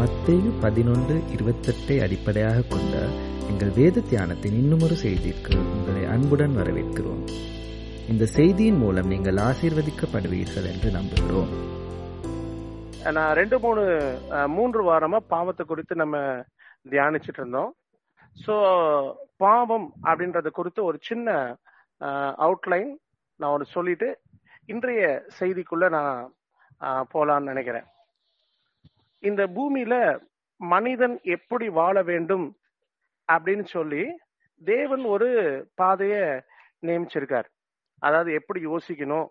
மத்தேயு பதினொன்று இருபத்தெட்டை அடிப்படையாக கொண்ட எங்கள் வேத தியானத்தின் இன்னுமொரு செய்திக்கு உங்களை அன்புடன் வரவேற்கிறோம். இந்த செய்தியின் மூலம் நீங்கள் ஆசீர்வதிக்கப்படுவீர்கள் என்று நம்புகிறோம். நான் ரெண்டு மூணு மூன்று வாரமா பாவத்தை குறித்து நம்ம தியானிச்சிட்டு இருந்தோம். ஸோ பாவம் அப்படின்றது குறித்து ஒரு சின்ன அவுட்லைன் நான் ஒன்று சொல்லிட்டு இன்றைய செய்திக்குள்ள நான் போலான்னு நினைக்கிறேன். இந்த பூமியில மனிதன் எப்படி வாழ வேண்டும் அப்படின்னு சொல்லி தேவன் ஒரு பாதைய நியமிச்சிருக்கார். அதாவது எப்படி யோசிக்கணும்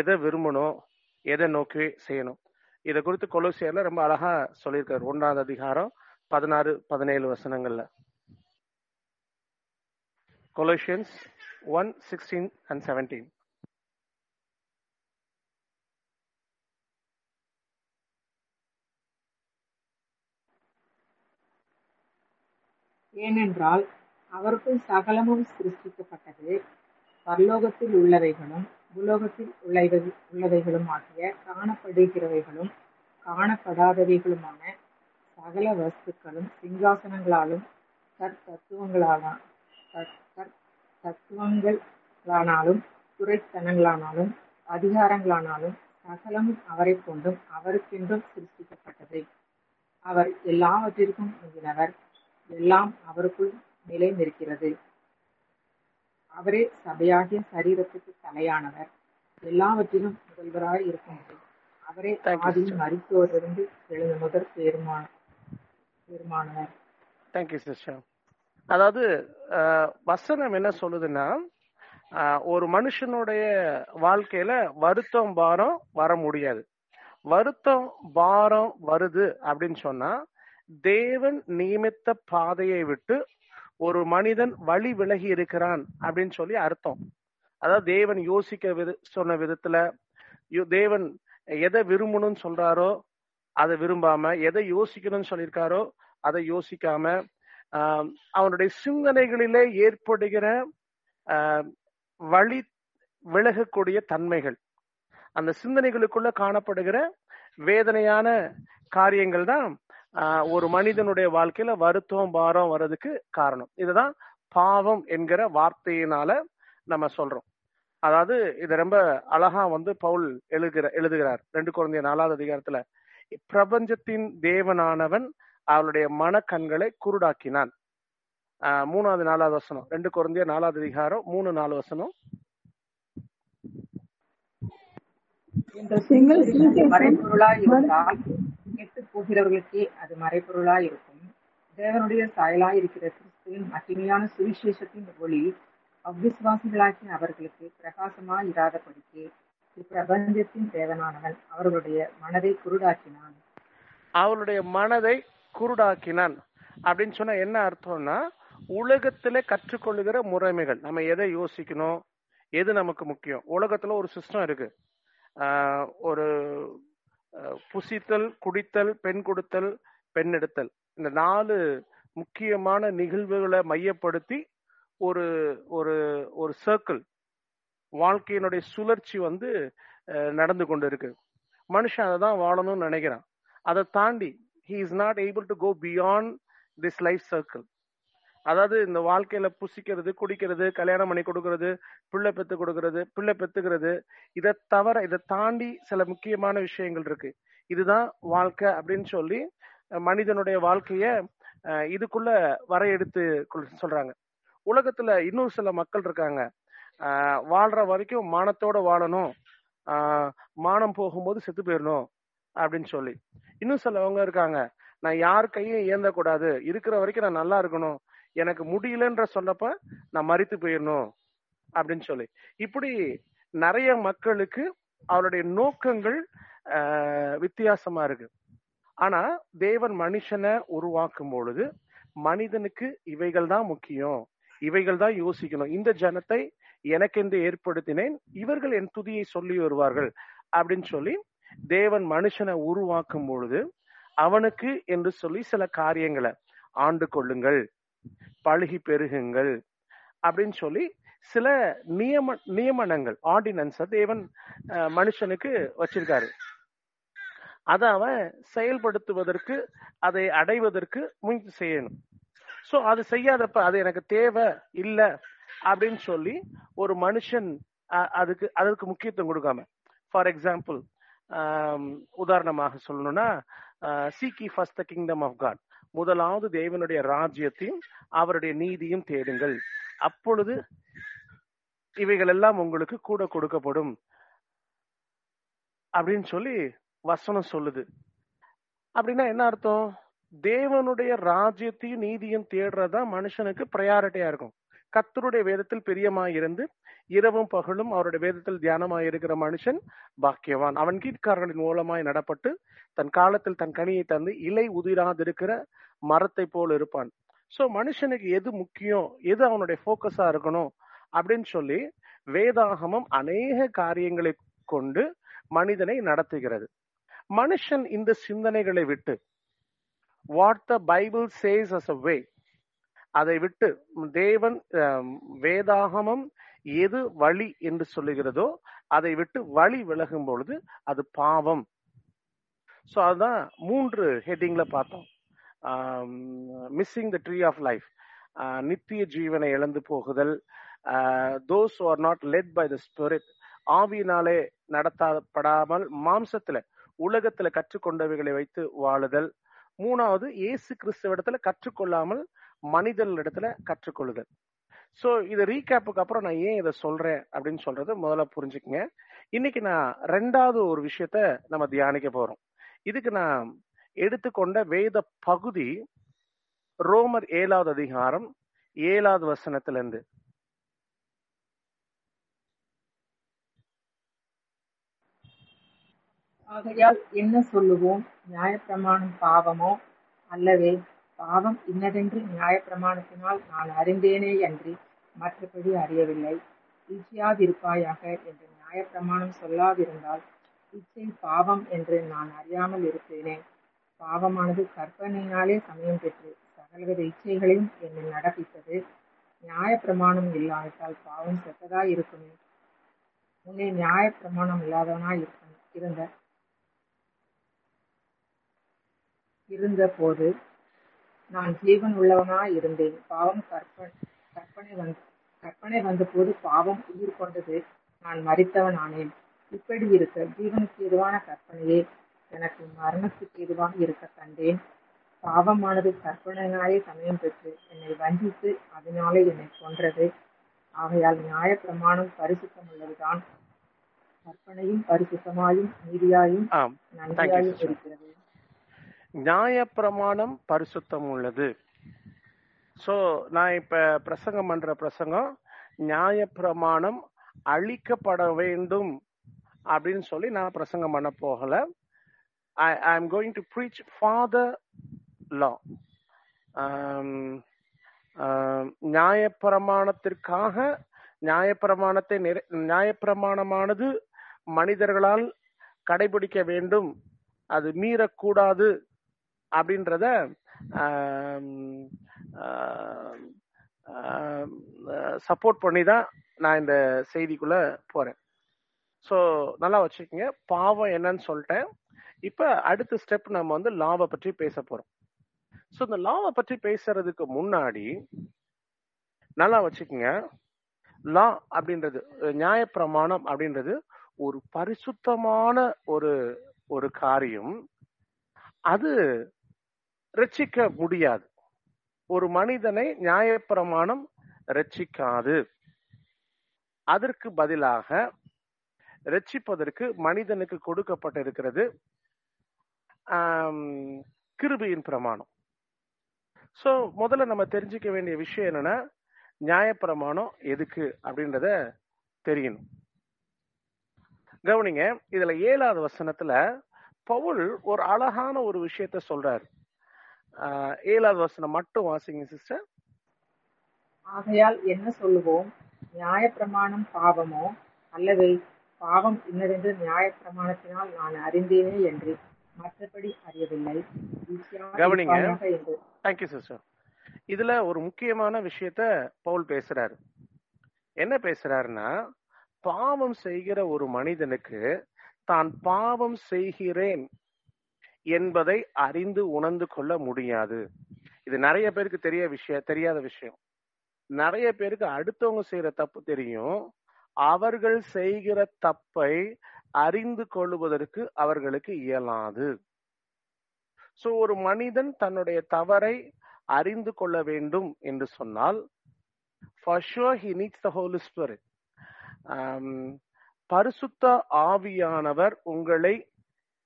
எதை விரும்பணும் எதை நோக்கி செய்யணும். இதை குறித்து கொலோசியர்ல ரொம்ப அழகா சொல்லியிருக்காரு. ஒன்றாவது அதிகாரம் பதினாறு பதினேழு வசனங்கள்ல. Colossians one sixteen and seventeen ஏனென்றால் அவருக்குள் சகலமும் சிருஷ்டிக்கப்பட்டது பரலோகத்தில் உள்ளவைகளும் பூலோகத்தில் உள்ளவை உள்ளவைகளும் ஆகிய காணப்படுகிறவைகளும் காணப்படாதவைகளுமான சகல வஸ்துக்களும் சிங்காசனங்களாலும் கற்தத்துவங்களான தத்துவங்களானாலும் துறைத்தனங்களானாலும் அதிகாரங்களானாலும் சகலமும் அவரை கொண்டும் அவருக்கென்றும் சிருஷ்டிக்கப்பட்டது அவர் எல்லாவற்றிற்கும் முந்தினவர் எல்லாம் அவருக்குள் நிலை நிற்கிறது அவரே சபையாகிய சரீரத்துக்கு தலையானவர். எல்லாவற்றிலும் முதல்வராய் இருக்கும்போது அவரே Thank you, ஆதி sister. மரித்தோரிலிருந்து எழுந்த முதற் பெருமான பெருமானவர் தேங்க்யூ சிஸ்டர் அதாவது வசனம் என்ன சொல்லுதுன்னா ஒரு மனுஷனுடைய வாழ்க்கையில வருத்தம் பாரம் வர முடியாது. வருத்தம் பாரம் வருது அப்படின்னு சொன்னா தேவன் நியமித்த பாதையை விட்டு ஒரு மனிதன் வழி விலகி இருக்கிறான் அப்படின்னு சொல்லி அர்த்தம். அதாவது தேவன் யோசிக்க வித சொன்ன விதத்துல யோ- தேவன் எதை விரும்பணும்னு சொல்றாரோ அதை விரும்பாம எதை யோசிக்கணும்னு சொல்லியிருக்காரோ அதை யோசிக்காம அவனுடைய சிந்தனைகளிலே ஏற்படுகிற வழி விலகக்கூடிய தன்மைகள். அந்த சிந்தனைகளுக்குள்ள காணப்படுகிற வேதனையான காரியங்கள் தான் ஒரு மனிதனுடைய வாழ்க்கையில வருத்தம் பாரம் வர்றதுக்கு காரணம். இதுதான் பாவம் என்கிற வார்த்தையினால நம்ம சொல்றோம். அதாவது இது ரொம்ப அழகா வந்து பவுல் எழுதுகிற எழுதுகிறார். ரெண்டு குழந்தைய நாலாவது அதிகாரத்துல பிரபஞ்சத்தின் தேவனானவன் அவளுடைய மனக்கண்களை குருடாக்கினான். ஆஹ் மூணாவது நாலாவது வசனம். ரெண்டு குழந்தைய நாலாவது அதிகாரம் மூணு நாலு வசனம். போகிறவர்களுக்கே அது மறைப்பொருளாய் இருக்கும். தேவனுடைய சாயலாய் இருக்கிற கிறிஸ்துவின் மகிமையான சுவிசேஷத்தின் ஒளி அவ்விசுவாசிகளாகிய அவர்களுக்கு பிரகாசமாய் இராதபடிக்கு இப்பிரபஞ்சத்தின் தேவனானவன் அவர்களுடைய மனதை குருடாக்கினான். அவருடைய மனதை குருடாக்கினான். அப்படின்னு சொன்னா என்ன அர்த்தம்னா உலகத்துல கற்றுக்கொள்ளுகிற முறைமைகள். நம்ம எதை யோசிக்கணும்? எது நமக்கு முக்கியம்? உலகத்துல ஒரு சிஸ்டம் இருக்கு. ஆஹ் ஒரு புசித்தல் குடித்தல் பெண் கொடுத்தல் பெண் எடுத்தல். இந்த நாலு முக்கியமான நிகழ்வுகளை மையப்படுத்தி ஒரு ஒரு ஒரு சர்க்கிள் வாழ்க்கையினுடைய சுழற்சி வந்து நடந்து கொண்டு இருக்கு மனுஷன் அதை தான் வாழணும்னு நினைக்கிறான். அதை தாண்டி he is not able to go beyond this life circle அதாவது இந்த வாழ்க்கையில புசிக்கிறது குடிக்கிறது கல்யாணம் பண்ணி கொடுக்கறது பிள்ளை பெத்து கொடுக்கறது பிள்ளை பெத்துக்கிறது இதை தவிர இதை தாண்டி சில முக்கியமான விஷயங்கள் இருக்கு. இதுதான் வாழ்க்கை அப்படின்னு சொல்லி மனிதனுடைய வாழ்க்கைய இதுக்குள்ள வரையெடுத்து கொள்- சொல்றாங்க. உலகத்துல இன்னும் சில மக்கள் இருக்காங்க. வாழ்ற வரைக்கும் மானத்தோட வாழணும். மானம் போகும்போது செத்து போயிடணும் அப்படின்னு சொல்லி. இன்னும் சிலவங்க இருக்காங்க. நான் யார் கையும் ஏந்தக்கூடாது. இருக்கிற வரைக்கும் நான் நல்லா இருக்கணும். எனக்கு முடியலன்ற சொன்னப்ப நான் மறித்து போயிடணும் அப்படின்னு சொல்லி. இப்படி நிறைய மக்களுக்கு அவருடைய நோக்கங்கள் வித்தியாசமா இருக்கு. ஆனா தேவன் மனுஷனை உருவாக்கும் பொழுது மனிதனுக்கு இவைகள் தான் முக்கியம். இவைகள் தான் யோசிக்கணும். இந்த ஜனத்தை எனக்கென்று ஏற்படுத்தினேன் இவர்கள் என் துதியை சொல்லி வருவார்கள் அப்படின்னு சொல்லி தேவன் மனுஷனை உருவாக்கும் பொழுது அவனுக்கு என்று சொல்லி சில காரியங்களை ஆண்டு கொள்ளுங்கள். பழுகி பெருகுங்கள் அப்படின்னு சொல்லி சில நியம நியமனங்கள் ஆர்டினன்ஸ் தேவன் மனுஷனுக்கு வச்சிருக்காரு. அதை அவன் செயல்படுத்துவதற்கு அதை அடைவதற்கு முயற்சி செய்யணும். சோ அது செய்யாதப்ப அது எனக்கு தேவை இல்ல அப்படின்னு சொல்லி ஒரு மனுஷன் அதுக்கு அதற்கு முக்கியத்துவம் கொடுக்காம. ஃபார் எக்ஸாம்பிள் உதாரணமாக சொல்லணும்னா seek first the kingdom of God முதலாவது தேவனுடைய ராஜ்யத்தையும் அவருடைய நீதியும் தேடுங்கள். அப்பொழுது இவைகள் எல்லாம் உங்களுக்கு கூட கொடுக்கப்படும். அப்படின்னு சொல்லி வசனம் சொல்லுது. அப்படின்னா என்ன அர்த்தம்? தேவனுடைய ராஜ்யத்தையும் நீதியும் தேடுறதா மனுஷனுக்கு ப்ரையாரிட்டியா இருக்கும். கத்தருடைய வேதத்தில் பிரியமாயிருந்து இரவும் பகலும் அவருடைய வேதத்தில் தியானமாய் இருக்கிற மனுஷன் பாக்கியவான். அவன் கீழ்காரர்களின் மூலமாய் நடப்பட்டு தன் காலத்தில் தன் கனியை தந்து இலை உதிராதிருக்கிற மரத்தை போல் இருப்பான். சோ மனுஷனுக்கு எது முக்கியம்? எது அவனுடைய ஃபோக்கஸா இருக்கணும்? அப்படின்னு சொல்லி வேதாகமம் அநேக காரியங்களை கொண்டு மனிதனை நடத்துகிறது. மனுஷன் இந்த சிந்தனைகளை விட்டு what the Bible says as a way அதை விட்டு தேவன் வேதாகமம் எது வழி என்று சொல்லுகிறதோ அதை விட்டு வழி விலகும் பொழுது அது பாவம். ஸோ அதுதான் மூன்று ஹெட்டிங்ல பார்த்தோம். Missing the tree of life நித்திய ஜீவனை இழந்து போகுதல். Those are not led by the spirit ஆவியினாலே நடத்தப்படாமல் மாம்சத்துல உலகத்துல கற்றுக்கொண்டவைகளை வைத்து வாழுதல். மூணாவது இயேசு கிறிஸ்துவ இடத்துல கற்றுக்கொள்ளாமல் மனிதர்களிடத்துல கற்றுக்கொள்ளுதல். சோ இது ரீகேப்புக்கு அப்புறம் நான் ஏன் இதை சொல்றேன் அப்படின்னு சொல்றது முதல்ல புரிஞ்சுக்கங்க. இன்னைக்கு நான் ரெண்டாவது ஒரு விஷயத்த நம்ம தியானிக்க போறோம். இதுக்கு நான் எடுத்துக்கொண்ட வேத பகுதி ரோமர் ஏழாவது அதிகாரம் ஏழாவது வசனத்துல இருந்து ஆகையால் என்ன சொல்லுவோம்? நியாயப்பிரமாணம் பாவமோ அல்லவே பாவம் இன்னதென்று நியாயப்பிரமாணத்தினால் நான் அறிந்தேனே அன்றி மற்றபடி அறியவில்லை. இச்சையாதிருப்பாயாக என்று நியாயப்பிரமாணம் சொல்லாதிருந்தால் இச்சை பாவம் என்று நான் அறியாமல் இருப்பேனே. பாவமானது கற்பனையினாலே சமயம் பெற்று சகலவித இச்சைகளையும் என்னை நடப்பித்தது. நியாயப்பிரமாணம் இல்லாவிட்டால் பாவம் செத்ததாய் இருக்குமே. முன்னே நியாயப்பிரமாணம் இல்லாதவனாய் இருக்கும் இருந்த இருந்த போது நான் ஜீவன் உள்ளவனாய் இருந்தேன் பாவம் கற்ப கற்பனை வந்து கற்பனை வந்தபோது பாவம் உயிர் கொண்டது நான் மறித்தவன் ஆனேன் இப்படி இருக்க ஜீவனுக்கு எதுவான கற்பனையே? எனக்கு மரணத்துக்கு எதுவாக இருக்க கண்டேன். பாவமானது கற்பனையினாலே சமயம் பெற்று என்னை வஞ்சித்து அதனாலே என்னை கொன்றது. ஆகையால் நியாயப்பிரமாணம் பரிசுத்தம் உள்ளதுதான் கற்பனையும் பரிசுத்தமாயும் நீதியாயும் sister. இருக்கிறது. நியாயப்பிரமாணம் பரிசுத்தம் உள்ளது. சோ நான் இப்ப பிரசங்கம் பண்ற பிரசங்கம் நியாயப்பிரமாணம் அழிக்கப்பட வேண்டும் அப்படின்னு சொல்லி நான் பிரசங்கம் பண்ண போகல. I I am going to preach father law நியாயப்பிரமாணத்திற்காக நியாயப்பிரமாணத்தை நிறை- நியாயப்பிரமாணமானது மனிதர்களால் கடைபிடிக்க வேண்டும். அது மீறக்கூடாது. அப்படின்றத சப்போர்ட் பண்ணி தான் நான் இந்த செய்திக்குள்ள போறேன். ஸோ நல்லா வச்சுக்கோங்க பாவம் என்னன்னு சொல்லிட்டேன். இப்போ அடுத்த ஸ்டெப் நம்ம வந்து லாவை பற்றி பேச போறோம். ஸோ இந்த லாவை பற்றி பேசுறதுக்கு முன்னாடி நல்லா வச்சுக்கோங்க. லா அப்படின்றது நியாயப்பிரமாணம் அப்படின்றது ஒரு பரிசுத்தமான ஒரு ஒரு காரியம். அது ரட்சிக்க முடியாது. ஒரு மனிதனை நியாயப்பிரமாணம் ரட்சிக்காது. அதற்கு பதிலாக ரட்சிப்பதற்கு மனிதனுக்கு கொடுக்கப்பட்டிருக்கிறது கிருபியின் கிருபையின் பிரமாணம். சோ முதல்ல நம்ம தெரிஞ்சுக்க வேண்டிய விஷயம் என்னன்னா நியாயப்பிரமாணம் எதுக்கு அப்படின்றத தெரியணும். கவனிங்க இதுல ஏழாவது வசனத்துல பவுல் ஒரு அழகான ஒரு விஷயத்த சொல்றாரு. ஏழாவது வசனம் மட்டும் வாசிங்க சிஸ்டர் ஆகையால் என்ன சொல்லுவோம்? நியாயப்பிரமாணம் பாவமோ? அல்லவே பாவம் இன்னதென்று நியாயப்பிரமாணத்தினால் நான் அறிந்தேனே என்று மற்றபடி அறியவில்லை. கவனிங்க. தேங்க்யூ சிஸ்டர் இதுல ஒரு முக்கியமான விஷயத்த பவுல் பேசுறாரு. என்ன பேசுறாருன்னா பாவம் செய்கிற ஒரு மனிதனுக்கு தான் பாவம் செய்கிறேன் என்பதை அறிந்து உணர்ந்து கொள்ள முடியாது. இது நிறைய பேருக்கு தெரிய விஷயம் தெரியாத விஷயம். நிறைய பேருக்கு அடுத்தவங்க செய்யற தப்பு தெரியும். அவர்கள் செய்கிற தப்பை அறிந்து கொள்வதற்கு அவர்களுக்கு இயலாது. சோ ஒரு மனிதன் தன்னுடைய தவறை அறிந்து கொள்ள வேண்டும் என்று சொன்னால் for sure he needs the பரிசுத்த ஆவியானவர் உங்களை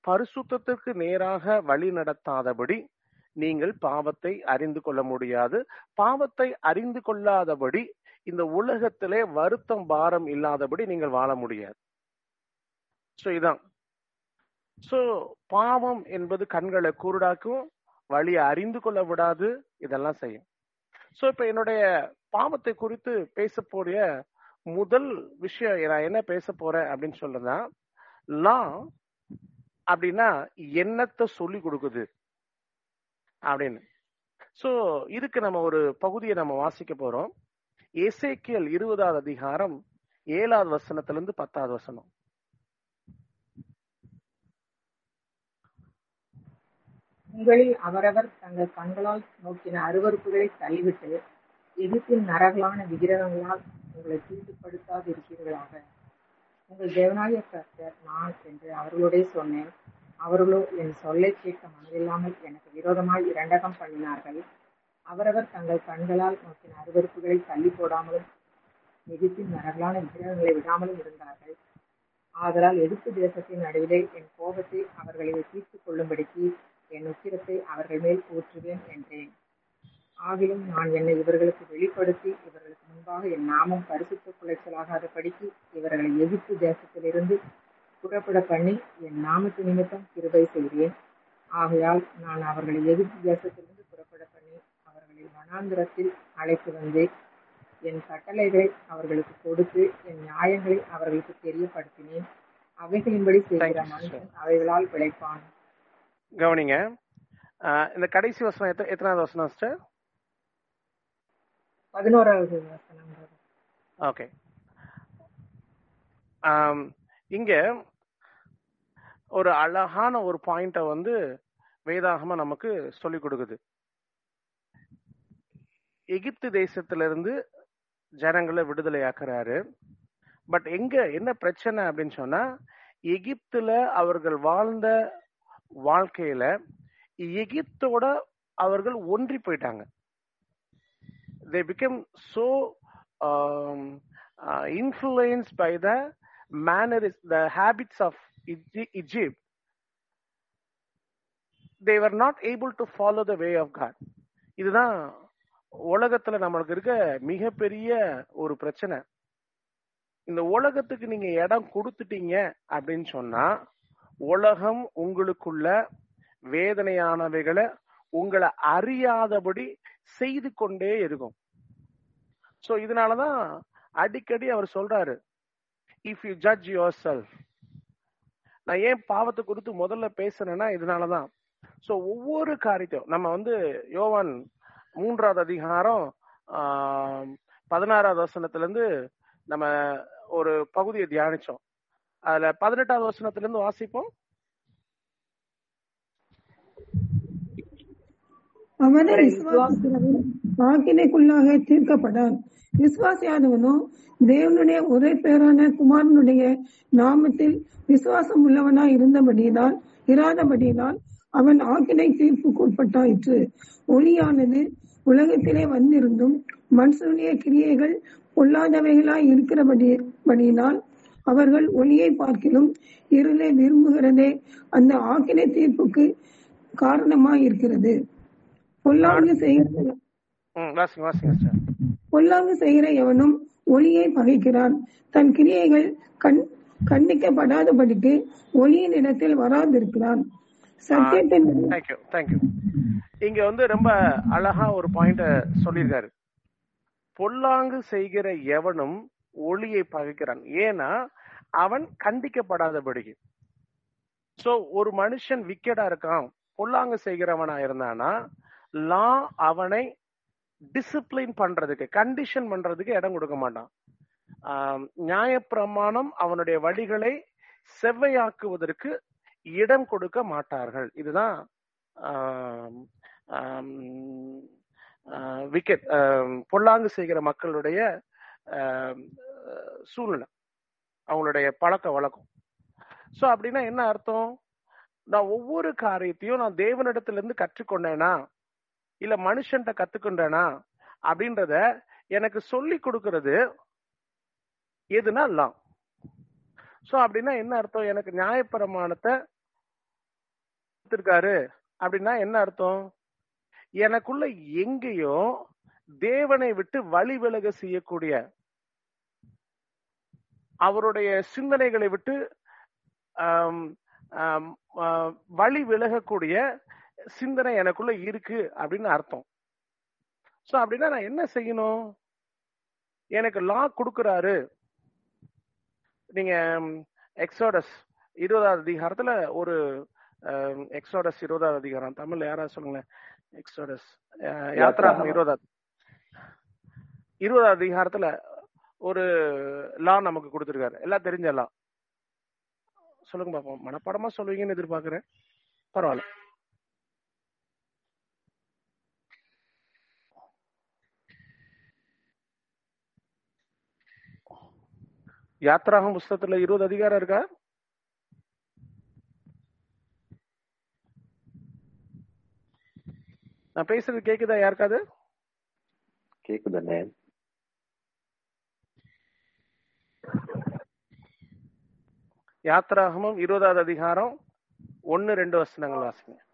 பரிசுத்தத்திற்கு நேராக வழி நடத்தாதபடி நீங்கள் பாவத்தை அறிந்து கொள்ள முடியாது. பாவத்தை அறிந்து கொள்ளாதபடி இந்த உலகத்திலே வருத்தம் பாரம் இல்லாதபடி நீங்கள் வாழ முடியாது. சோ இதான். ஸோ பாவம் என்பது கண்களை குருடாக்கும் வழியை அறிந்து கொள்ள விடாது இதெல்லாம் செய்யும். சோ இப்ப என்னுடைய பாவத்தை குறித்து பேச போறிய முதல் விஷயம் நான் என்ன பேச போறேன் அப்படின்னு சொல்லுதான் லா அப்படின்னா என்னத்தை சொல்லி கொடுக்குது? அப்படின்னு. சோ இதுக்கு நம்ம ஒரு பகுதியை நம்ம வாசிக்க போறோம். எசேக்கியல் இருபதாவது அதிகாரம் ஏழாவது வசனத்துல இருந்து பத்தாவது வசனம். உங்களில் அவரவர் தங்கள் கண்களால் நோக்கின அருவருப்புகளை தள்ளிவிட்டு எகிப்தின் நரகலான விக்கிரகங்களால் உங்களை தீட்டுப்படுத்தாது இருக்கிறீர்களாக உங்கள் தேவனாகிய கர்த்தர் நான் என்று அவர்களுடைய சொன்னேன். அவர்களோ என் சொல்லை கேட்க மனதில்லாமல் எனக்கு விரோதமாய் இரண்டகம் பண்ணினார்கள். அவரவர் தங்கள் கண்களால் நோக்கின அருவருப்புகளை தள்ளி போடாமலும் எகிப்தின் நரகலான விக்கிரகங்களை விடாமலும் இருந்தார்கள். ஆதலால் எதிர்ப்பு தேசத்தின் நடுவிலே என் கோபத்தை அவர்களை தீர்த்து கொள்ளும்படிக்கு என் உக்கிரத்தை அவர்கள் மேல் ஊற்றுவேன் என்றேன். ஆகிலும் நான் என்னை இவர்களுக்கு வெளிப்படுத்தி இவர்களுக்கு முன்பாக என் நாமம் பரிசுத்த குலைச்சலாகாதபடிக்கு இவர்களை எகிப்து தேசத்திலிருந்து புறப்பட பண்ணி என் நாமத்து நிமித்தம் கிருபை செய்தேன் ஆகையால் நான் அவர்களை எகிப்து தேசத்திலிருந்து புறப்பட பண்ணி அவர்களை வனாந்திரத்தில் அழைத்து வந்து என் கட்டளைகளை அவர்களுக்கு கொடுத்து என் நியாயங்களை அவர்களுக்கு தெரியப்படுத்தினேன். அவைகளின்படி செய்கிற மனுஷன் அவைகளால் பிழைப்பான். கவனிங்க. இந்த கடைசி வசனம் எத்த- எத்தனாவது வசனம் சிஸ்டர் பதினோராவது வசனம் ஓகே. இங்க ஒரு அழகான ஒரு பாயிண்ட வந்து வேதாகம நமக்கு சொல்லி கொடுக்குது. எகிப்து தேசத்திலிருந்து ஜனங்களை விடுதலையாக்குறாரு. பட் எங்க என்ன பிரச்சனை அப்படின்னு சொன்னா எகிப்துல அவர்கள் வாழ்ந்த வாழ்க்கையில எகிப்தோட அவர்கள் ஒன்றி போயிட்டாங்க. They become so um, uh, influenced by the manneris the habits of Egy- Egypt. They were not able to follow the way of God. இதுதான் உலகத்துல நம்மளுக்கு இருக்க மிகப்பெரிய ஒரு பிரச்சனை இந்த உலகத்துக்கு நீங்க இடம் கொடுத்துட்டீங்க அப்படின்னு சொன்னா உலகம் உங்களுக்குள்ள வேதனையானவைகளை உங்களை அறியாதபடி செய்து கொண்டே இருக்கும். சோ இதனாலதான் அடிக்கடி அவர் சொல்றாரு if you judge yourself நான் ஏன் பாவத்தை குறித்து முதல்ல பேசுறேன்னா இதனாலதான். சோ ஒவ்வொரு காரியத்தையும் நம்ம வந்து யோவான் மூன்றாவது அதிகாரம் பதினாறாவது வசனத்துல இருந்து நம்ம ஒரு பகுதியை தியானிச்சோம். அதுல பதினெட்டாவது வசனத்துல இருந்து வாசிப்போம். அவனை ஆக்கினைக்குள்ளாக தீர்க்கப்படான் விசுவாசியாதவனோ தேவனுடைய ஒரே பேரான குமாரனுடைய நாமத்தில் விசுவாசம் உள்ளவனாய் இருந்தபடியினால் இராதபடியினால் அவன் ஆக்கினை தீர்ப்புக்கு உட்பட்டாயிற்று ஒளியானது உலகத்திலே வந்திருந்தும் மனுஷனுடைய கிரியைகள் பொல்லாதவைகளாய் இருக்கிறபடியினால் அவர்கள் ஒளியை பார்க்கிலும் இருளை விரும்புகிறதே அந்த ஆக்கினை தீர்ப்புக்கு காரணமாய் இருக்கிறது பொல்லாங்கு செய்கிற பொல்லாங்கு செய்கிற எவனும் ஒளியை பகைக்கிறான். தன் கிரியைகள் கண் கண்டிக்கப்படாதபடிக்கு ஒளியின் இடத்தில் வராதிருக்கிறான். சத்தியத்தின் தேங்க்யூ தேங்க்யூ இங்க வந்து ரொம்ப அழகா ஒரு பாயிண்ட சொல்லியிருக்காரு. பொல்லாங்கு செய்கிற எவனும் ஒளியை பகைக்கிறான். ஏன்னா அவன் கண்டிக்கப்படாதபடிக்கு. சோ ஒரு மனுஷன் விக்கெடா இருக்கான் பொல்லாங்கு செய்கிறவனா இருந்தானா லா அவனை டிசிப்ளின் பண்றதுக்கு கண்டிஷன் பண்றதுக்கு இடம் கொடுக்க மாட்டான். நியாயப்பிரமாணம் அவனுடைய வழிகளை செவ்வையாக்குவதற்கு இடம் கொடுக்க மாட்டார்கள். இதுதான் விக்கெட் பொல்லாங்கு செய்கிற மக்களுடைய சூழ்நிலை. அவங்களுடைய பழக்க வழக்கம். சோ அப்படின்னா என்ன அர்த்தம்? நான் ஒவ்வொரு காரியத்தையும் நான் தேவனிடத்துல இருந்து இல்ல மனுஷன்ட்ட கத்துக்கின்றனா அப்படின்றத எனக்கு சொல்லி கொடுக்கறது எதுனா லாம் சோ அப்படின்னா என்ன அர்த்தம்? எனக்கு நியாயப்பிரமாணத்தை கொடுத்திருக்காரு அப்படின்னா என்ன அர்த்தம்? எனக்குள்ள எங்கேயோ தேவனை விட்டு வழி விலக செய்யக்கூடிய அவருடைய சிந்தனைகளை விட்டு வழி விலகக்கூடிய சிந்தனை எனக்குள்ள இருக்கு அப்படின்னு அர்த்தம். சோ அப்படின்னா நான் என்ன செய்யணும்? எனக்கு லா கொடுக்கறாரு. நீங்க எக்ஸோடஸ் இருபதாவது அதிகாரத்துல ஒரு எக்ஸோடஸ் இருபதாவது அதிகாரம். தமிழ்ல யாராவது சொல்லுங்களேன். எக்ஸோடஸ் யாத்ரா இருபதாவது. இருபதாவது அதிகாரத்துல ஒரு லா நமக்கு கொடுத்திருக்காரு. எல்லாம் தெரிஞ்ச லா சொல்லுங்க பாப்போம். மனப்பாடமா சொல்லுவீங்கன்னு எதிர்பார்க்கிறேன். பரவாயில்ல. யாத்ராகம் புஸ்தகத்துல இருபது அதிகாரம் இருக்கா? நான் பேசுறது கேக்குதா யாருக்காது கேக்குதானே யாத்ராகமும் இருபதாவது அதிகாரம் ஒன்னு ரெண்டு வசனங்கள் வாசிங்க.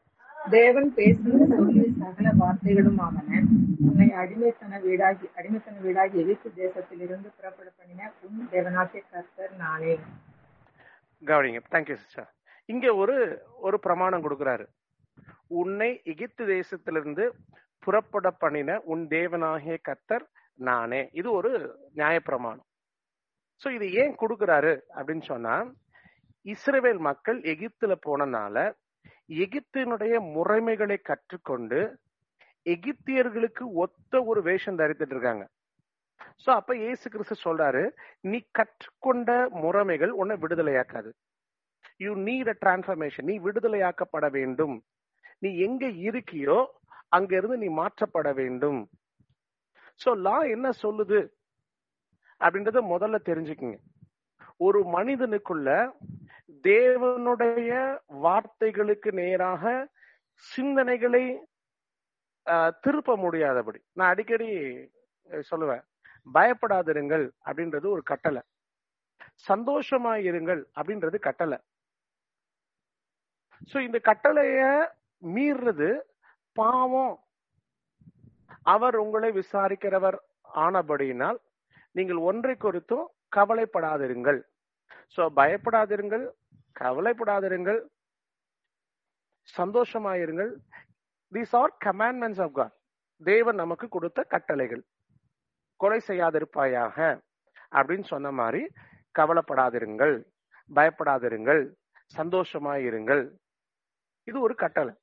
தேவன் பேசுகிற சொல்லி சகல வார்த்தைகளும் ஆவன உன்னை அடிமைத்தன வீடாகி அடிமைத்தன வீடாகி எகிப்து தேசத்திலிருந்து புறப்பட பண்ணின உன் தேவனாகிய கர்த்தர் நானே கவனிங்க தேங்க்யூ சிஸ்டர் இங்க ஒரு ஒரு பிரமாணம் கொடுக்கிறாரு உன்னை எகிப்து தேசத்திலிருந்து புறப்பட பண்ணின உன் தேவனாகிய கர்த்தர் நானே இது ஒரு நியாயப்பிரமாணம் சோ இது ஏன் கொடுக்குறாரு அப்படின்னு சொன்னா இஸ்ரேவேல் மக்கள் எகிப்துல போனனால எகிப்தினுடைய முறைமைகளை கற்றுக்கொண்டு எகிப்தியர்களுக்கு ஒத்த ஒரு வேஷம் தரித்துட்டு இருக்காங்க. சோ அப்ப இயேசு கிறிஸ்து சொல்றாரு நீ கற்றுக்கொண்ட முறைமைகள் உன்னை விடுதலையாக்காது. யூ நீட் அ டிரான்ஸ்ஃபர்மேஷன் நீ விடுதலையாக்கப்பட வேண்டும். நீ எங்க இருக்கியோ அங்க இருந்து நீ மாற்றப்பட வேண்டும். சோ லா என்ன சொல்லுது? அப்படின்றத முதல்ல தெரிஞ்சுக்குங்க. ஒரு மனிதனுக்குள்ள தேவனுடைய வார்த்தைகளுக்கு நேராக சிந்தனைகளை திருப்ப முடியாதபடி. நான் அடிக்கடி சொல்லுவேன் பயப்படாதிருங்கள் அப்படின்றது ஒரு கட்டளை. சந்தோஷமா இருங்கள் அப்படின்றது கட்டளை. சோ இந்த கட்டளைய மீறது பாவம். அவர் உங்களை விசாரிக்கிறவர் ஆனபடியினால் நீங்கள் ஒன்றை குறித்தும் கவலைப்படாதிருங்கள். சோ பயப்படாதிருங்கள் கவலைப்படாதிருங்கள். சந்தோஷமாயிருங்கள். These are commandments of God தேவன் நமக்கு கொடுத்த கட்டளைகள். கொலை செய்யாதிருப்பாயாக அப்படின்னு சொன்ன மாதிரி கவலைப்படாதிருங்கள். பயப்படாதிருங்கள். சந்தோஷமாயிருங்கள். இது ஒரு கட்டளை.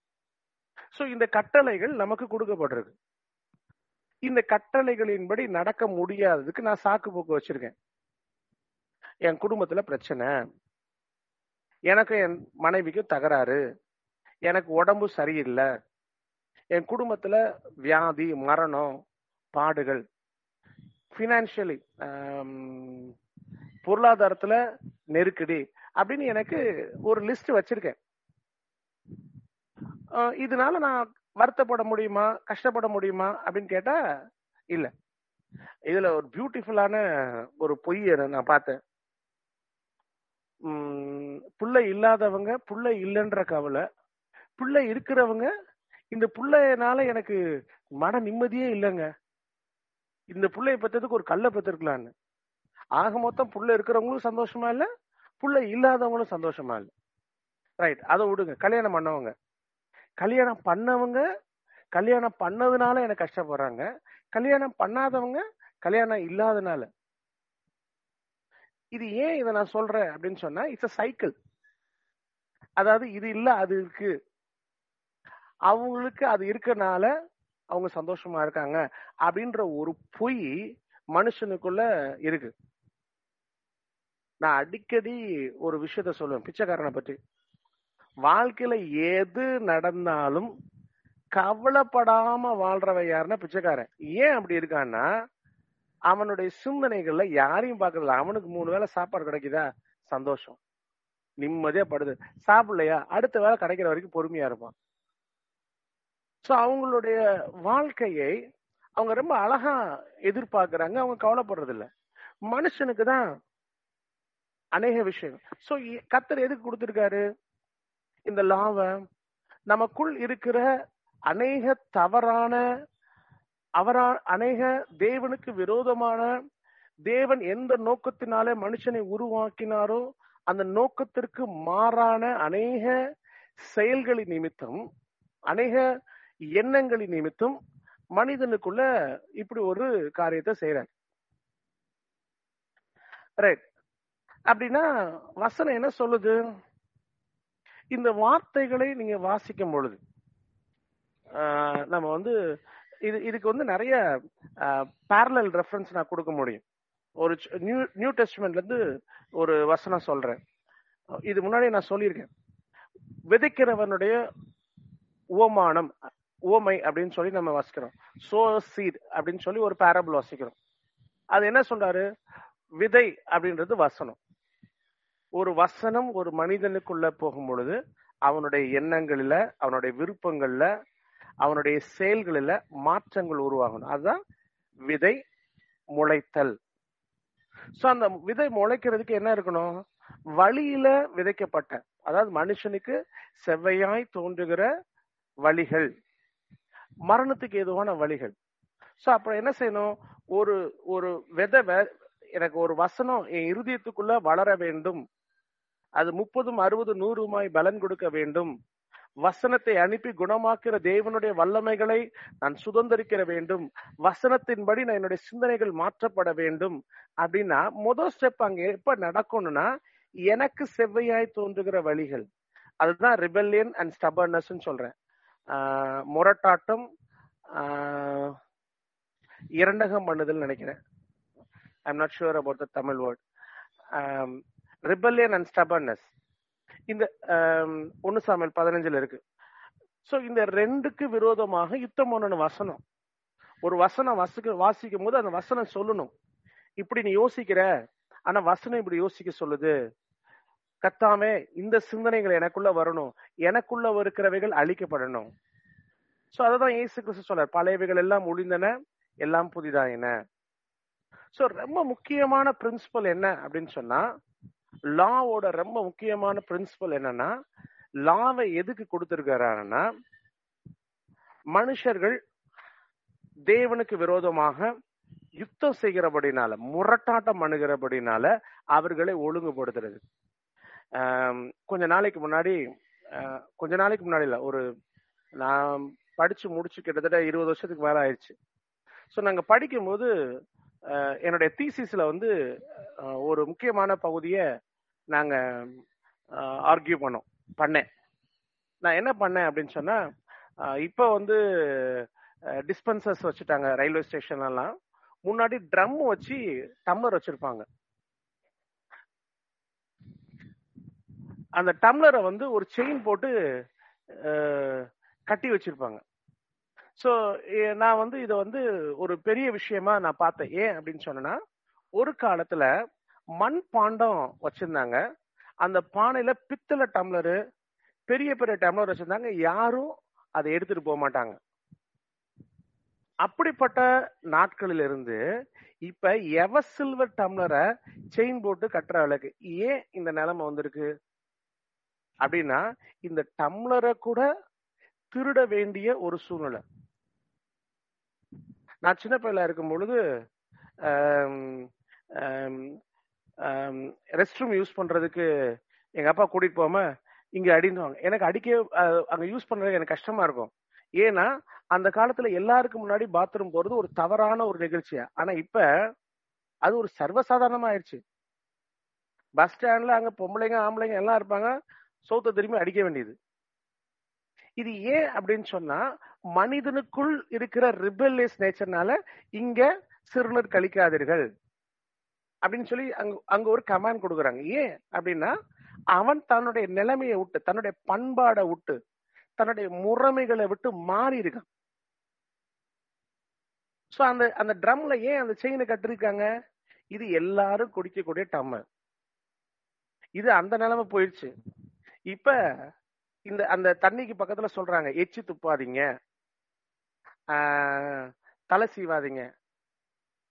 சோ இந்த கட்டளைகள் நமக்கு கொடுக்கப்படுறது. இந்த கட்டளைகளின்படி நடக்க முடியாததுக்கு நான் சாக்கு போக்கு வச்சிருக்கேன். என் குடும்பத்துல பிரச்சனை. எனக்கு என் மனைவிக்கு தகராறு. எனக்கு உடம்பு சரியில்லை. என் குடும்பத்துல வியாதி மரணம் பாடுகள். ஃபினான்ஷியலி பொருளாதாரத்துல நெருக்கடி அப்படின்னு எனக்கு ஒரு லிஸ்ட் வச்சிருக்கேன். இதனால நான் வருத்தப்பட முடியுமா கஷ்டப்பட முடியுமா அப்படின்னு கேட்டா இல்ல. இதுல ஒரு பியூட்டிஃபுல்லான ஒரு பொய் நான் பார்த்தேன். புள்ள இல்லாதவங்க புள்ள இல்லைன்ற கவலை புள்ள இருக்கிறவங்க இந்த புள்ளையனால எனக்கு மன நிம்மதியே இல்லைங்க. இந்த புள்ளைய பத்ததுக்கு ஒரு கல்லை பெற்றிருக்கலான்னு. ஆக மொத்தம் புள்ள இருக்கிறவங்களும் சந்தோஷமா இல்ல புள்ள இல்லாதவங்களும் சந்தோஷமா இல்ல. ரைட் அதை விடுங்க. கல்யாணம் பண்ணவங்க. கல்யாணம் பண்ணவங்க கல்யாணம் பண்ணதுனால எனக்கு கஷ்டப்படுறாங்க? கல்யாணம் பண்ணாதவங்க கல்யாணம் இல்லாதனால. இது ஏன் இதை நான் சொல்றேன் அப்படின்னு சொன்னா இட்ஸ் சைக்கிள் அதாவது இது இல்ல அது இருக்கு. அவங்களுக்கு அது இருக்கனால அவங்க சந்தோஷமா இருக்காங்க அப்படின்ற ஒரு பொய் மனுஷனுக்குள்ள இருக்கு. நான் அடிக்கடி ஒரு விஷயத்த சொல்லுவேன் பிச்சைக்காரனை பற்றி வாழ்க்கையில எது நடந்தாலும் கவலைப்படாம வாழ்றவ யாருன்னா பிச்சைக்காரன். ஏன் அப்படி இருக்கான்னா அவனுடைய சிந்தனைகள்ல யாரையும் பாக்குறதில்ல அவனுக்கு மூணு வேளை சாப்பாடு கிடைக்குதா? சந்தோஷம். நிம்மதியா படுது. சாப்பிடலையா? அடுத்த வேலை கிடைக்கிற வரைக்கும் பொறுமையா இருப்பான். சோ அவங்களுடைய வாழ்க்கையை அவங்க ரொம்ப அழகா எதிர்பார்க்கிறாங்க. அவங்க கவலைப்படுறது இல்ல மனுஷனுக்கு தான் அநேக விஷயங்கள். சோ கத்தர் எதுக்கு கொடுத்திருக்காரு? இந்த லாவ நமக்குள் இருக்கிற அநேக தவறான அவரா அநேக தேவனுக்கு விரோதமான தேவன் எந்த நோக்கத்தினாலே மனுஷனை உருவாக்கினாரோ அந்த நோக்கத்திற்கு மாறான அநேக செயல்களின் நிமித்தம் அநேக எண்ணங்களின் நிமித்தம் மனிதனுக்குள்ள இப்படி ஒரு காரியத்தை செய்யறாரு ரைட் அப்படின்னா வசனம் என்ன சொல்லுது? இந்த வார்த்தைகளை நீங்க வாசிக்கும் பொழுது ஆஹ் நம்ம வந்து இது இதுக்கு வந்து நிறைய பேரலல் ரெஃபரன்ஸ் நான் கொடுக்க முடியும். ஒரு நியூ நியூ டெஸ்ட்மெண்ட்ல இருந்து ஒரு வசனம் சொல்றேன். இது முன்னாடி நான் சொல்லியிருக்கேன். விதைக்கிறவனுடைய உவமானம் உவமை அப்படின்னு சொல்லி நம்ம வாசிக்கிறோம். சோ சீட் அப்படின்னு சொல்லி ஒரு பேரபிள் வாசிக்கிறோம். அது என்ன சொல்றாரு? விதை அப்படின்றது வசனம். ஒரு வசனம் ஒரு மனிதனுக்குள்ள போகும் பொழுது அவனுடைய எண்ணங்கள்ல அவனுடைய விருப்பங்கள்ல அவனுடைய செயல்களில மாற்றங்கள் உருவாகணும். அதுதான் விதை முளைத்தல். சோ அந்த விதை முளைக்கிறதுக்கு என்ன இருக்கணும்? வழியில விதைக்கப்பட்ட அதாவது மனுஷனுக்கு செவ்வையாய் தோன்றுகிற வழிகள். மரணத்துக்கு ஏதுவான வழிகள். சோ அப்புறம் என்ன செய்யணும்? ஒரு ஒரு விதை வ- எனக்கு ஒரு வசனம் என் இருதயத்துக்குள்ள வளர வேண்டும். அது முப்பதும் அறுபது நூறுமாய் பலன் கொடுக்க வேண்டும். வசனத்தை அனுப்பி குணமாக்குற தேவனுடைய வல்லமைகளை நான் சுதந்திரிக்கிற வேண்டும். வசனத்தின்படி நான் என்னுடைய சிந்தனைகள் மாற்றப்பட வேண்டும். அப்படின்னா முதல் ஸ்டெப் அங்க எப்ப நடக்கணும்னா எனக்கு செவ்வையாய் தோன்றுகிற வழிகள். அதுதான் ரிபெல்லியன் அண்ட் ஸ்டபர்னஸ் சொல்றேன். முரட்டாட்டம் இரண்டகம் பண்ணுதல் நினைக்கிறேன். I am not sure about the Tamil word rebellion and stubbornness இந்த ஒன்னு சாமியல் பதினஞ்சுல இருக்கு. சோ இந்த ரெண்டுக்கு விரோதமாக யுத்தம் பண்ணணும் வசனம். ஒரு வசனம் வசிக்க வாசிக்கும் போது அந்த வசனம் சொல்லணும். இப்படி நீ யோசிக்கிற ஆனா வசனம் இப்படி யோசிக்க சொல்லுது. கத்தாமே இந்த சிந்தனைகள் எனக்குள்ள வரணும். எனக்குள்ள இருக்கிறவைகள் அழிக்கப்படணும். சோ அததான் இயேசு கிறிஸ்து சொல்றார் பழையவைகள் எல்லாம் ஒளிந்தன எல்லாம் புதிதாயின. சோ ரொம்ப முக்கியமான பிரின்சிபல் என்ன அப்படின்னு சொன்னா லாவோட ரொம்ப முக்கியமான பிரின்சிபல் என்னன்னா லாவை எதுக்கு கொடுத்திருக்கிறாருன்னா மனுஷர்கள் தேவனுக்கு விரோதமாக யுத்தம் செய்கிறபடினால முரட்டாட்டம் அணுகிறபடினால அவர்களை ஒழுங்குபடுத்துறது. கொஞ்ச நாளைக்கு முன்னாடி கொஞ்ச நாளைக்கு முன்னாடி இல்ல ஒரு நான் படிச்சு முடிச்சு கிட்டத்தட்ட இருபது வருஷத்துக்கு மேல ஆயிடுச்சு. ஸோ நாங்க படிக்கும்போது என்னுடைய தீசிஸ்ல வந்து ஒரு முக்கியமான பகுதியை நாங்க ஆர்கியூ பண்ணோம் பண்ணேன். நான் என்ன பண்ணேன் அப்படின்னு சொன்னா இப்போ வந்து டிஸ்பென்சர்ஸ் வச்சுட்டாங்க ரயில்வே ஸ்டேஷன் எல்லாம். முன்னாடி ட்ரம் வச்சு டம்ளர் வச்சிருப்பாங்க. அந்த டம்ளரை வந்து ஒரு செயின் போட்டு கட்டி வச்சிருப்பாங்க. ஸோ நான் வந்து இதை வந்து ஒரு பெரிய விஷயமா நான் பார்த்தேன். ஏன் அப்படின்னு சொன்னேன்னா ஒரு காலத்துல மண் பாண்டம் வச்சிருந்தாங்க. அந்த பானையில பித்தளை டம்ளரு பெரிய பெரிய டம்ளர் வச்சிருந்தாங்க. யாரும் அதை எடுத்துட்டு போக மாட்டாங்க. அப்படிப்பட்ட நாட்களில் இருந்து இப்ப எவ சில்வர் டம்ளரை செயின் போட்டு கட்டுற அளவுக்கு ஏன் இந்த நிலைமை வந்திருக்கு? அப்படின்னா இந்த டம்ளரை கூட திருட வேண்டிய ஒரு சூழ்நிலை. நான் சின்ன பையலா இருக்கும் பொழுது ரெஸ்ட் ரூம் யூஸ் பண்றதுக்கு எங்க அப்பா கூட்டிட்டு போகாம இங்க அடின்னுவாங்க. எனக்கு அடிக்க அங்க யூஸ் பண்றதுக்கு எனக்கு கஷ்டமா இருக்கும். ஏன்னா அந்த காலத்துல எல்லாருக்கும் முன்னாடி பாத்ரூம் போறது ஒரு தவறான ஒரு நிகழ்ச்சியா? ஆனா இப்ப அது ஒரு சர்வசாதாரணமா ஆயிடுச்சு பஸ் ஸ்டாண்ட்ல அங்க பொம்பளைங்க ஆம்பளைங்க எல்லாம் இருப்பாங்க. சோத்த திரும்பி அடிக்க வேண்டியது. இது ஏன் அப்படின்னு சொன்னா மனிதனுக்குள் இருக்கிற ரிபல்லியஸ் நேச்சர்னால இங்க சிறுநீர் கழிக்காதீர்கள். அப்படின்னு சொல்லி அங்க அங்க ஒரு கமாண்ட் கொடுக்குறாங்க. ஏன் அப்படின்னா அவன் தன்னுடைய நிலைமையை விட்டு தன்னுடைய பண்பாடை விட்டு தன்னுடைய முறைமைகளை விட்டு மாறி இருக்கான் சோ அந்த அந்த ட்ரம்ல ஏன் அந்த செயினை கட்டிருக்காங்க இது எல்லாரும் குடிக்கக்கூடிய டம்மு. இது அந்த நிலைமை போயிடுச்சு. இப்ப இந்த அந்த தண்ணிக்கு பக்கத்துல சொல்றாங்க எச்சி துப்பாதீங்க ஆஹ், தலை சீவாதீங்க.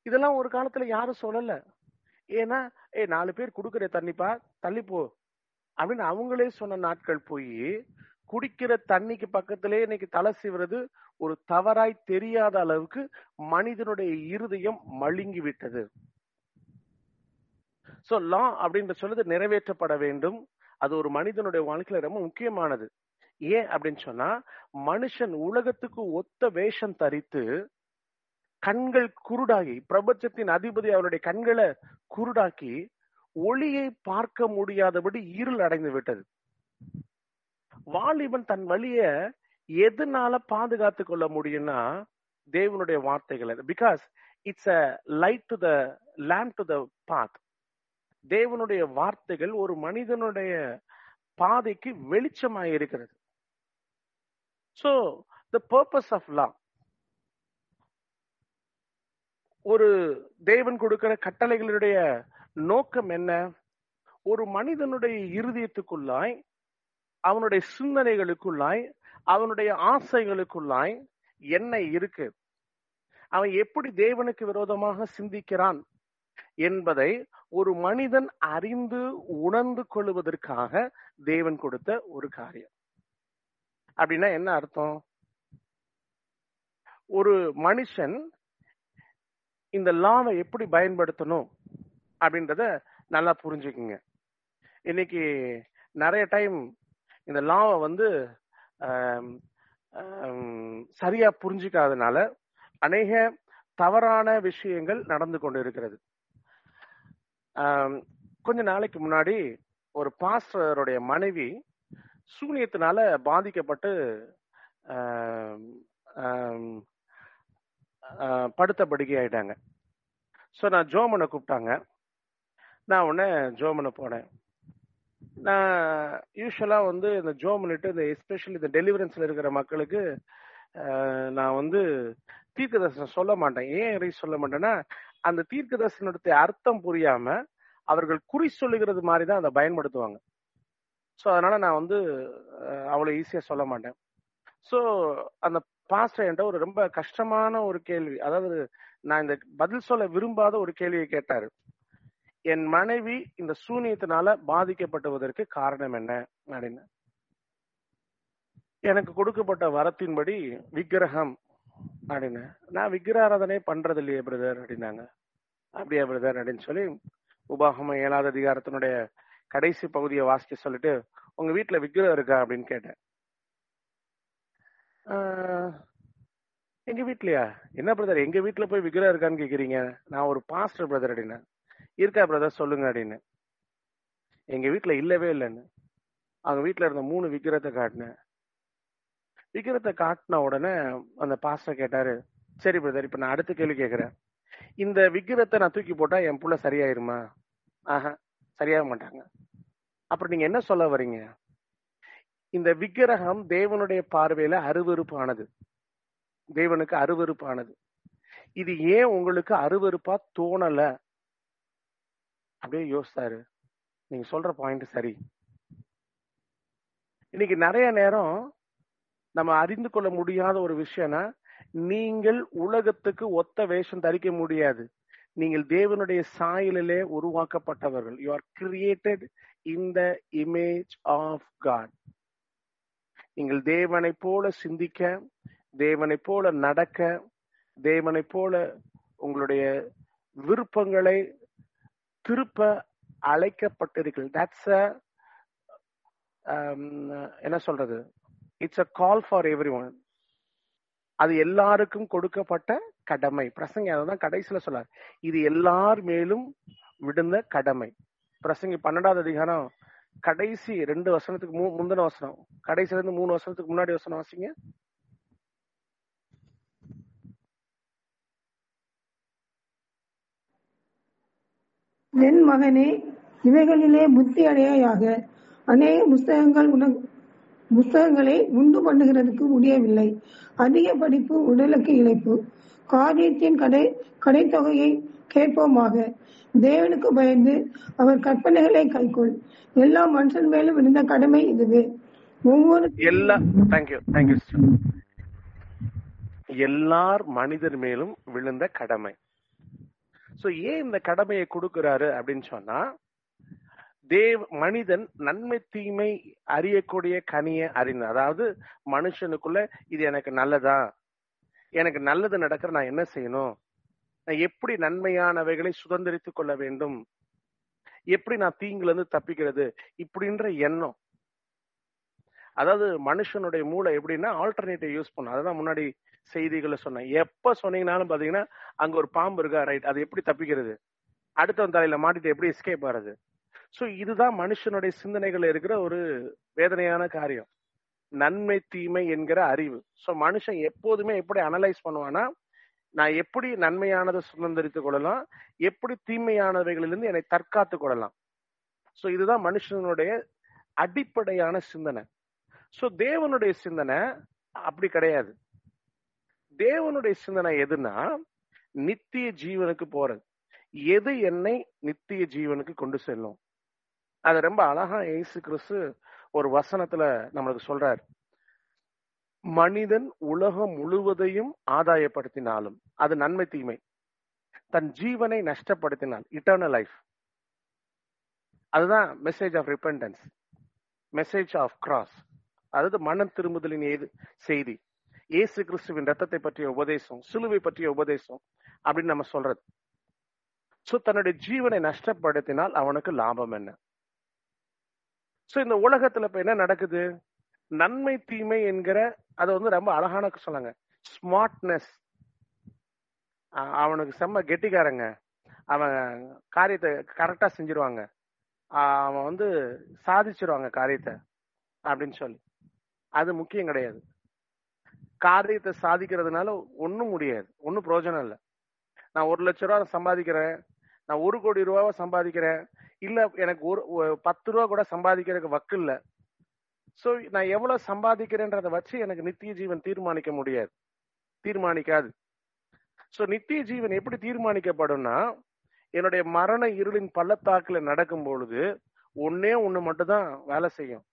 இதெல்லாம் ஒரு காலத்துல யாரும் சொல்லல. ஏன்னா ஏ நாலு பேர் குடுக்குற தண்ணிப்பா தள்ளி போ அப்படின்னு அவங்களே சொன்ன நாட்கள் போய் குடிக்கிற தண்ணிக்கு பக்கத்திலே இன்னைக்கு தலை சீவுறது ஒரு தவறாய் தெரியாத அளவுக்கு மனிதனுடைய இருதயம் மழுங்கி விட்டது. சோ லா அப்படின்ற சொல்லுது நிறைவேற்றப்பட வேண்டும். அது ஒரு மனிதனுடைய வாழ்க்கையில ரொம்ப முக்கியமானது. ஏன் அப்படின்னு சொன்னா மனுஷன் உலகத்துக்கு ஒத்த வேஷம் தரித்து கண்கள் குருடாகி பிரபஞ்சத்தின் அதிபதி அவருடைய கண்களை குருடாக்கி ஒளியை பார்க்க முடியாதபடி இருள் அடைந்து விட்டது. வாலிபன் தன் வழிய எதனால பாதுகாத்து கொள்ள முடியும்னா தேவனுடைய வார்த்தைகளை. Because it's a light to the lamp to the path தேவனுடைய வார்த்தைகள் ஒரு மனிதனுடைய பாதைக்கு வெளிச்சமாக இருக்கிறது. So the purpose of law ஒரு தேவன் கொடுக்கிற கட்டளைகளுடைய நோக்கம் என்ன? ஒரு மனிதனுடைய இருதயத்துக்குள்ளாய் அவனுடைய சிந்தனைகளுக்குள்ளாய் அவனுடைய ஆசைகளுக்குள்ளாய் என்ன இருக்கு? அவன் எப்படி தேவனுக்கு விரோதமாக சிந்திக்கிறான்? என்பதை ஒரு மனிதன் அறிந்து உணர்ந்து கொள்வதற்காக தேவன் கொடுத்த ஒரு காரியம். அப்படின்னா என்ன அர்த்தம்? ஒரு மனுஷன் இந்த லாவை எப்படி பயன்படுத்தணும் அப்படின்றத நல்லா புரிஞ்சுக்குங்க. இன்னைக்கு நிறைய டைம் இந்த லாவை வந்து சரியா புரிஞ்சுக்காதனால அநேக தவறான விஷயங்கள் நடந்து கொண்டு இருக்கிறது கொஞ்ச நாளைக்கு முன்னாடி ஒரு பாஸ்டருடைய மனைவி சூனியத்தினால பாதிக்கப்பட்டு படுத்த படுக்கை ஆயிட்டாங்க ஸோ நான் ஜோமனை கூப்பிட்டாங்க. நான் உடனே ஜோமனை போனேன். நான் யூஸ்வலாக வந்து இந்த ஜோமனிட்டு இந்த எஸ்பெஷலி இந்த டெலிவரன்ஸில் இருக்கிற மக்களுக்கு நான் வந்து தீர்க்க தரிசனம் சொல்ல மாட்டேன். ஏன் ரீஸ் சொல்ல மாட்டேன்னா அந்த தீர்க்க அர்த்தம் புரியாம அவர்கள் குறி சொல்லுகிறது மாதிரி தான் அதை பயன்படுத்துவாங்க. ஸோ அதனால நான் வந்து அவ்வளோ அவ்வளவு ஈஸியா சொல்ல மாட்டேன். ஸோ அந்த பாஸ்டர் என்கிட்ட ஒரு ரொம்ப கஷ்டமான ஒரு கேள்வி. அதாவது நான் இந்த பதில் சொல்ல விரும்பாத ஒரு கேள்வியை கேட்டாரு. என் மனைவி இந்த சூனியத்தினால பாதிக்கப்பட்டுவதற்கு காரணம் என்ன? அப்படின்னு. எனக்கு கொடுக்கப்பட்ட வரத்தின்படி விக்கிரகம் அப்படின்னு நான் விக்கிராராதனை பண்றது இல்லையே பிரதர் அப்படின்னாங்க. அப்படியா பிரதர் அப்படின்னு சொல்லி உபாகம ஏழாவது அதிகாரத்தினுடைய கடைசி பகுதியை வாசிக்க சொல்லிட்டு உங்க வீட்டுல விக்கிரகம் இருக்கா அப்படின்னு கேட்டேன். ஆஹ், எங்க வீட்லயா? என்ன பிரதர் எங்க வீட்டுல போய் விக்கிரகம் இருக்கான்னு கேக்குறீங்க? நான் ஒரு பாஸ்டர் பிரதர் அப்படின்னு. இருக்கா பிரதர் சொல்லுங்க அப்படின்னு. எங்க வீட்டுல இல்லவே இல்லைன்னு. அவங்க வீட்டுல இருந்த மூணு விக்கிரத்தை காட்டினேன். விக்கிரத்தை காட்டின உடனே அந்த பாஸ்டர் கேட்டாரு சரி பிரதர் இப்ப நான் அடுத்த கேள்வி கேக்குறேன். இந்த விக்கிரத்தை நான் தூக்கி போட்டா என் புள்ள சரியாயிருமா? ஆஹா சரியாக மாட்டாங்க. அப்புறம் நீங்க என்ன சொல்ல வரீங்க இந்த விக்கிரகம் தேவனுடைய பார்வையில அருவறுப்பானது தேவனுக்கு அருவறுப்பானது இது ஏன் உங்களுக்கு அருவறுப்பா தோணல? அப்படியே யோசித்தாரு நீங்க சொல்ற பாயிண்ட் சரி. இன்னைக்கு நிறைய நேரம் நம்ம அறிந்து கொள்ள முடியாத ஒரு விஷயம்னா நீங்கள் உலகத்துக்கு ஒத்த வேஷம் தரிக்க முடியாது. நீங்கள் தேவனுடைய சாயலிலே உருவாக்கப்பட்டவர்கள். You are created in the image of God நீங்கள் தேவனை போல சிந்திக்க தேவனை போல நடக்க தேவனை போல உங்களுடைய விருப்பங்களை திருப்ப அழைக்கப்பட்டிருக்கிறது தட்ஸ் um, என்ன சொல்றது? It's a call for everyone அது எல்லாருக்கும் கொடுக்கப்பட்ட கடமை. பிரசங்க அதான் கடைசியில சொல்லார். இது எல்லார் மேலும் விடுந்த கடமை. பிரசங்கி பன்னெண்டாவது அதிகாரம் கடைசி ரெண்டு வசனத்துக்கு மூ முந்தின வசனம். கடைசில இருந்து மூணு வசனத்துக்கு முன்னாடி வசனம் வாசிங்க. என் மகனே இவைகளிலே புத்தி அடையாயாக அநேக புஸ்தகங்கள் உனக்கு புஸ்தகங்களை உண்டு பண்ணுகிறதுக்கு முடியவில்லை. அதிக படிப்பு உடலுக்கு இழைப்பு காரியத்தின் கடை கடைத்தொகையை கேட்போமாக. தேவனுக்கு பயந்து அவர் கற்பனைகளை கைக்கொள். எல்லா மனுஷன் மேலும் விழுந்த கடமை இதுவே. ஒவ்வொரு எல்லா தேங்க்யூ தேங்க்யூ எல்லார் மனிதர் மேலும் விழுந்த கடமை. சோ ஏன் இந்த கடமையை கொடுக்கிறாரு அப்படின்னு சொன்னா தேவ் மனிதன் நன்மை தீமை அறியக்கூடிய கனியை அறிந்த அதாவது மனுஷனுக்குள்ள இது எனக்கு நல்லதா? எனக்கு நல்லது நடக்கிற நான் என்ன செய்யணும்? நான் எப்படி நன்மையானவைகளை சுதந்திரித்துக் கொள்ள வேண்டும்? எப்படி நான் தீங்குல இருந்து தப்பிக்கிறது? இப்படின்ற எண்ணம். அதாவது மனுஷனுடைய மூளை எப்படின்னா ஆல்டர்னேட்டிவ் யூஸ் பண்ணும். அதான் முன்னாடி செய்திகளை சொன்னேன். எப்ப சொன்னீங்கனாலும் பாத்தீங்கன்னா அங்க ஒரு பாம்பு இருக்கா? ரைட் அது எப்படி தப்பிக்கிறது? அடுத்தவன் தலையில மாட்டிட்டு எப்படி எஸ்கேப் ஆறது? சோ இதுதான் மனுஷனுடைய சிந்தனைகள் இருக்கிற ஒரு வேதனையான காரியம். நன்மை தீமை என்கிற அறிவு. சோ மனுஷன் எப்போதுமே எப்படி அனலைஸ் பண்ணுவானா நான் எப்படி நன்மையானதை சுதந்திரித்துக் கொள்ளலாம் எப்படி தீமையானவைகளிலிருந்து என்னை தற்காத்துக் கொள்ளலாம். சோ இதுதான் மனுஷனுடைய அடிப்படையான சிந்தனை. சோ தேவனுடைய சிந்தனை அப்படி கிடையாது. தேவனுடைய சிந்தனை எதுனா நித்திய ஜீவனுக்கு போறது. எது என்னை நித்திய ஜீவனுக்கு கொண்டு செல்லும்? அது ரொம்ப அழகா இயேசு கிறிஸ்து ஒரு வசனத்துல நம்மளுக்கு சொல்றாரு. மனிதன் உலகம் முழுவதையும் ஆதாயப்படுத்தினாலும் அது நன்மை தீமை. தன் ஜீவனை நஷ்டப்படுத்தினால் இட்டர்னல் லைஃப் அதுதான் message of repentance message of cross அதாவது மனம் திரும்புதலின் ஏது செய்தி. இயேசு கிறிஸ்துவின் ரத்தத்தை பற்றிய உபதேசம் சிலுவை பற்றிய உபதேசம் அப்படின்னு நம்ம சொல்றது. சோ தன்னுடைய ஜீவனை நஷ்டப்படுத்தினால் அவனுக்கு லாபம் என்ன? சோ இந்த உலகத்துல இப்ப என்ன நடக்குது? நன்மை தீமை என்கிற அதை வந்து ரொம்ப அழகான சொன்னாங்க ஸ்மார்ட்னஸ் அவனுக்கு செம்ம கெட்டிக்காரங்க. அவன் காரியத்தை கரெக்டா செஞ்சிருவாங்க. அவன் வந்து சாதிச்சிருவாங்க காரியத்தை அப்படின்னு சொல்லி. அது முக்கியம் கிடையாது. காரியத்தை சாதிக்கிறதுனால ஒன்றும் முடியாது. ஒன்றும் பிரயோஜனம் இல்லை. நான் ஒரு லட்ச ரூபா சம்பாதிக்கிறேன். நான் ஒரு கோடி ரூபாவை சம்பாதிக்கிறேன். இல்ல எனக்கு ஒரு பத்து ரூபா கூட சம்பாதிக்கிறதுக்கு வக்கு இல்ல. ஸோ நான் எவ்வளவு சம்பாதிக்கிறேன்றத வச்சு எனக்கு நித்திய ஜீவன் தீர்மானிக்க முடியாது. தீர்மானிக்காது. ஸோ நித்திய ஜீவன் எப்படி தீர்மானிக்கப்படும்னா என்னுடைய மரண இருளின் பள்ளத்தாக்குல நடக்கும் பொழுது ஒன்னே ஒண்ணு மட்டும்தான் வேலை செய்யும்.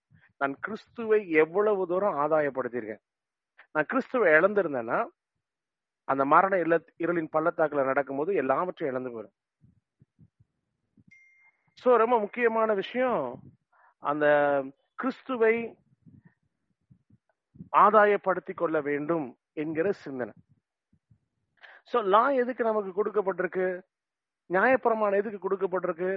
நான் கிறிஸ்துவை எவ்வளவு தூரம் ஆதாயப்படுத்தியிருக்கேன்? நான் கிறிஸ்துவை இழந்திருந்தேன்னா அந்த மரண இல்ல இருளின் பள்ளத்தாக்குல நடக்கும்போது எல்லாவற்றையும் இழந்து போயிடும். சோ ரொம்ப முக்கியமான விஷயம் அந்த கிறிஸ்துவை ஆதாயப்படுத்தி கொள்ள வேண்டும் என்கிற சிந்தனை. சோ லா எதுக்கு நமக்கு கொடுக்கப்பட்டிருக்கு? நியாயப்பிரமாணம் எதுக்கு கொடுக்கப்பட்டிருக்கு?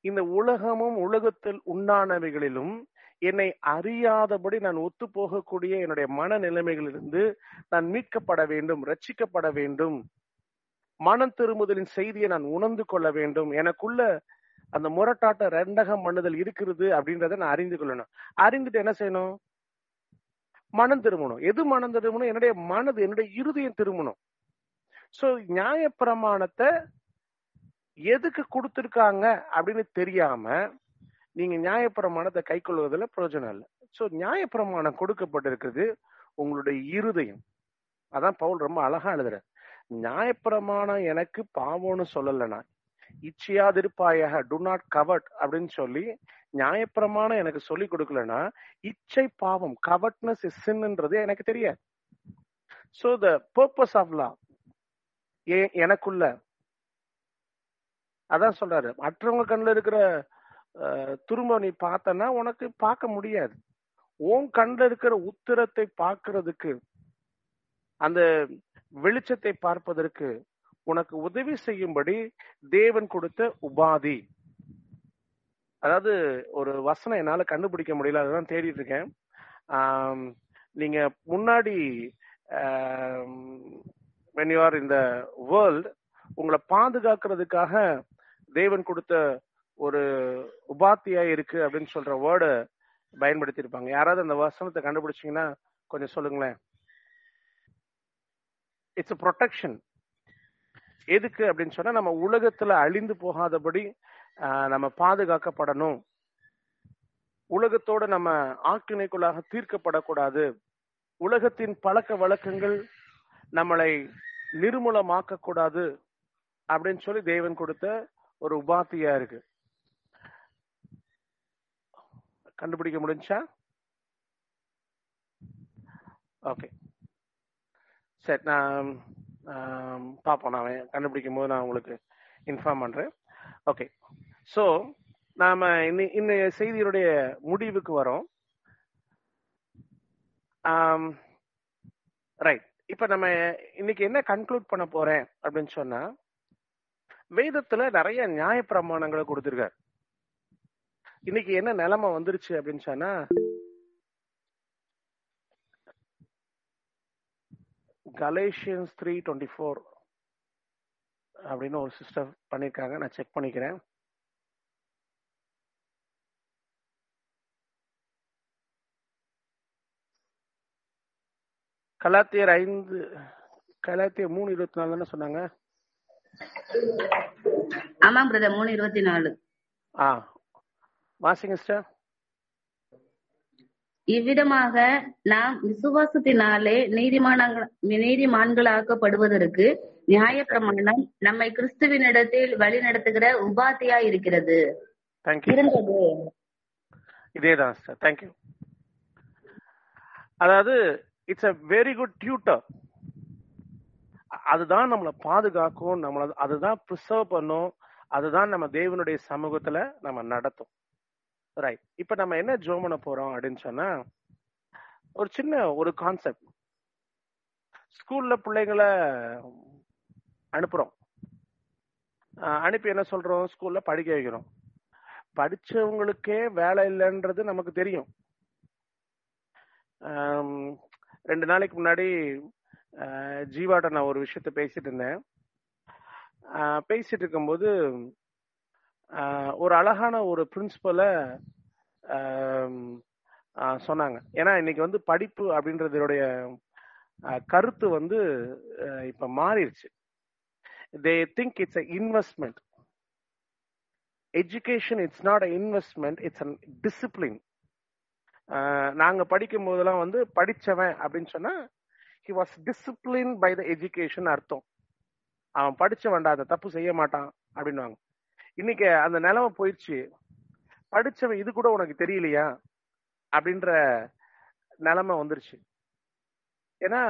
இந்த உலகமும் உலகத்தில் உண்டானவைகளிலும் என்னை அறியாதபடி நான் ஒத்து போகக்கூடிய என்னுடைய மன நிலைமைகளிலிருந்து நான் மீட்கப்பட வேண்டும் ரட்சிக்கப்பட வேண்டும். மனம் திரும்புதலின் செய்தியை நான் உணர்ந்து கொள்ள வேண்டும். எனக்குள்ள அந்த முரட்டாட்ட ரெண்டகம் மண்ணுதல் இருக்கிறது அப்படின்றத நான் அறிந்து கொள்ளணும். அறிந்துட்டு என்ன செய்யணும்? மனம் திரும்பணும். எது மனம் திரும்பணும்? என்னுடைய மனது என்னுடைய இருதயம் திரும்பணும். சோ நியாயப்பிரமாணத்தை எதுக்கு கொடுத்துருக்காங்க அப்படின்னு தெரியாம நீங்க நியாயப்பிரமாணத்தை கை கொள்வதில் பிரயோஜனம் இல்லை. சோ நியாயப்பிரமாணம் கொடுக்கப்பட்டிருக்கிறது உங்களுடைய இருதயம். அதான் பவுல் ரொம்ப அழகா எழுதுற நியாயப்பிரமாணம் எனக்கு பாவம்னு சொல்லலைனா இச்சையாதிருப்பாயாக டு நாட் கவர்ட் அப்படின்னு சொல்லி நியாயப்பிரமாணம் எனக்கு சொல்லி கொடுக்கலன்னா இச்சை பாவம் கவர்ட்னஸ் சின்ன்றது எனக்கு தெரியாது. So the purpose of law எனக்குள்ள அதான் சொல்றாரு. மற்றவங்க கண்ணில் இருக்கிற துரும்ப நீ பார்த்தனா உனக்கு பார்க்க முடியாது. உன் கண்ணில் இருக்கிற உத்திரத்தை பார்க்கறதுக்கு அந்த வெளிச்சத்தை பார்ப்பதற்கு உனக்கு உதவி செய்யும்படி தேவன் கொடுத்த உபாதி. அதாவது ஒரு வசனம் என்னால கண்டுபிடிக்க முடியல அதுதான் தேடிட்டு இருக்கேன். நீங்க முன்னாடி வென் யூ ஆர் இந்த வேர்ல்ட் உங்களை பாதுகாக்கிறதுக்காக தேவன் கொடுத்த ஒரு உபாத்தியா இருக்கு அப்படின்னு சொல்ற வேர்டை பயன்படுத்தி இருப்பாங்க யாராவது அந்த வசனத்தை கண்டுபிடிச்சீங்கன்னா கொஞ்சம் சொல்லுங்களேன். இட்ஸ் ப்ரொடெக்ஷன் எதுக்கு அப்படின்னு சொன்னா நம்ம உலகத்துல அழிந்து போகாதபடி நம்ம பாதுகாக்கப்படணும். உலகத்தோட நம்ம ஆக்கினைக்குள்ளாக தீர்க்கப்படக்கூடாது. உலகத்தின் பழக்க வழக்கங்கள் நம்மளை நிர்மூலமாக்க கூடாது அப்படின்னு சொல்லி தேவன் கொடுத்த ஒரு உபாத்தியா இருக்கு. கண்டுபிடிக்க முடிஞ்சா? ஓகே. சரி நான் பார்ப்போம். நான் கண்டுபிடிக்கும் போது நான் உங்களுக்கு இன்ஃபார்ம் பண்றேன். ஓகே ஸோ நாம இன்னி இன்னைய செய்தியுடைய முடிவுக்கு வரோம். ரைட் இப்ப நம்ம இன்னைக்கு என்ன கன்க்ளூட் பண்ண போறேன் அப்படின்னு சொன்னா வேதத்துல நிறைய நியாய பிரமாணங்களை கொடுத்திருக்காரு. இன்னைக்கு என்ன நிலைமை வந்துருச்சு அப்படின்னு சொன்னா கலேஷியன்ஸ் த்ரீ டுவெண்ட்டி ஃபோர் அப்படின்னு ஒரு சிஸ்டர் பண்ணியிருக்காங்க. நான் செக் பண்ணிக்கிறேன். கலாத்தியர் ஐந்து கலாத்தியர் மூணு இருபத்தி நாலு தானே சொன்னாங்க? ஆமாம் பிரதர் மூணு இருபத்தி நாலு. ஆ. வாசிங்க சிஸ்டர் இவ்விதமாக நாம் விசுவாசத்தினாலே நீதிமானங்கள் நீதிமான்களாக்கப்படுவதற்கு நியாயப்பிரமாணம் நம்மை கிறிஸ்துவினிடத்தில் வழி நடத்துகிற உபாத்தியா இருக்கிறது. இருந்தது. இதேதான் சார் தேங்க்யூ அதாவது it's a very good tutor அதுதான் நம்மளை பாதுகாக்கும் நம்மள அதுதான் ப்ரிசர்வ் பண்ணும் அதுதான் நம்ம தேவனுடைய சமூகத்துல நம்ம நடத்தும். ரைட் இப்ப நம்ம என்ன ஜோம் பண்ண போறோம் அப்படின்னு சொன்னா ஒரு சின்ன ஒரு கான்செப்ட் ஸ்கூல்ல பிள்ளைங்களை அனுப்புறோம். அனுப்பி என்ன சொல்றோம்? ஸ்கூல்ல படிக்க வைக்கிறோம். படிச்சவங்களுக்கே வேலை இல்லைன்றது நமக்கு தெரியும். ரெண்டு நாளைக்கு முன்னாடி அஹ், ஜீவாட்ட நான் ஒரு விஷயத்த பேசிட்டு இருந்தேன். பேசிட்டு இருக்கும்போது ஒரு அழகான ஒரு பிரின்சிபலை சொன்னாங்க. ஏன்னா இன்னைக்கு வந்து படிப்பு அப்படின்றதோடைய கருத்து வந்து இப்ப மாறிடுச்சு. They think it's a investment education it's not a investment it's an discipline நாங்க படிக்கும் போதெல்லாம் வந்து படிச்சவன் அப்படின்னு சொன்னா he was discipline by the education அர்த்தம். அவன் படிச்சவன்டா அந்த தப்பு செய்ய மாட்டான் அப்படின்னுவாங்க. இன்னைக்கு அந்த நிலைமை போயிடுச்சு. படிச்சவன் இது கூட உனக்கு தெரியலையா? அப்படின்ற நிலைமை வந்துருச்சு. ஏன்னா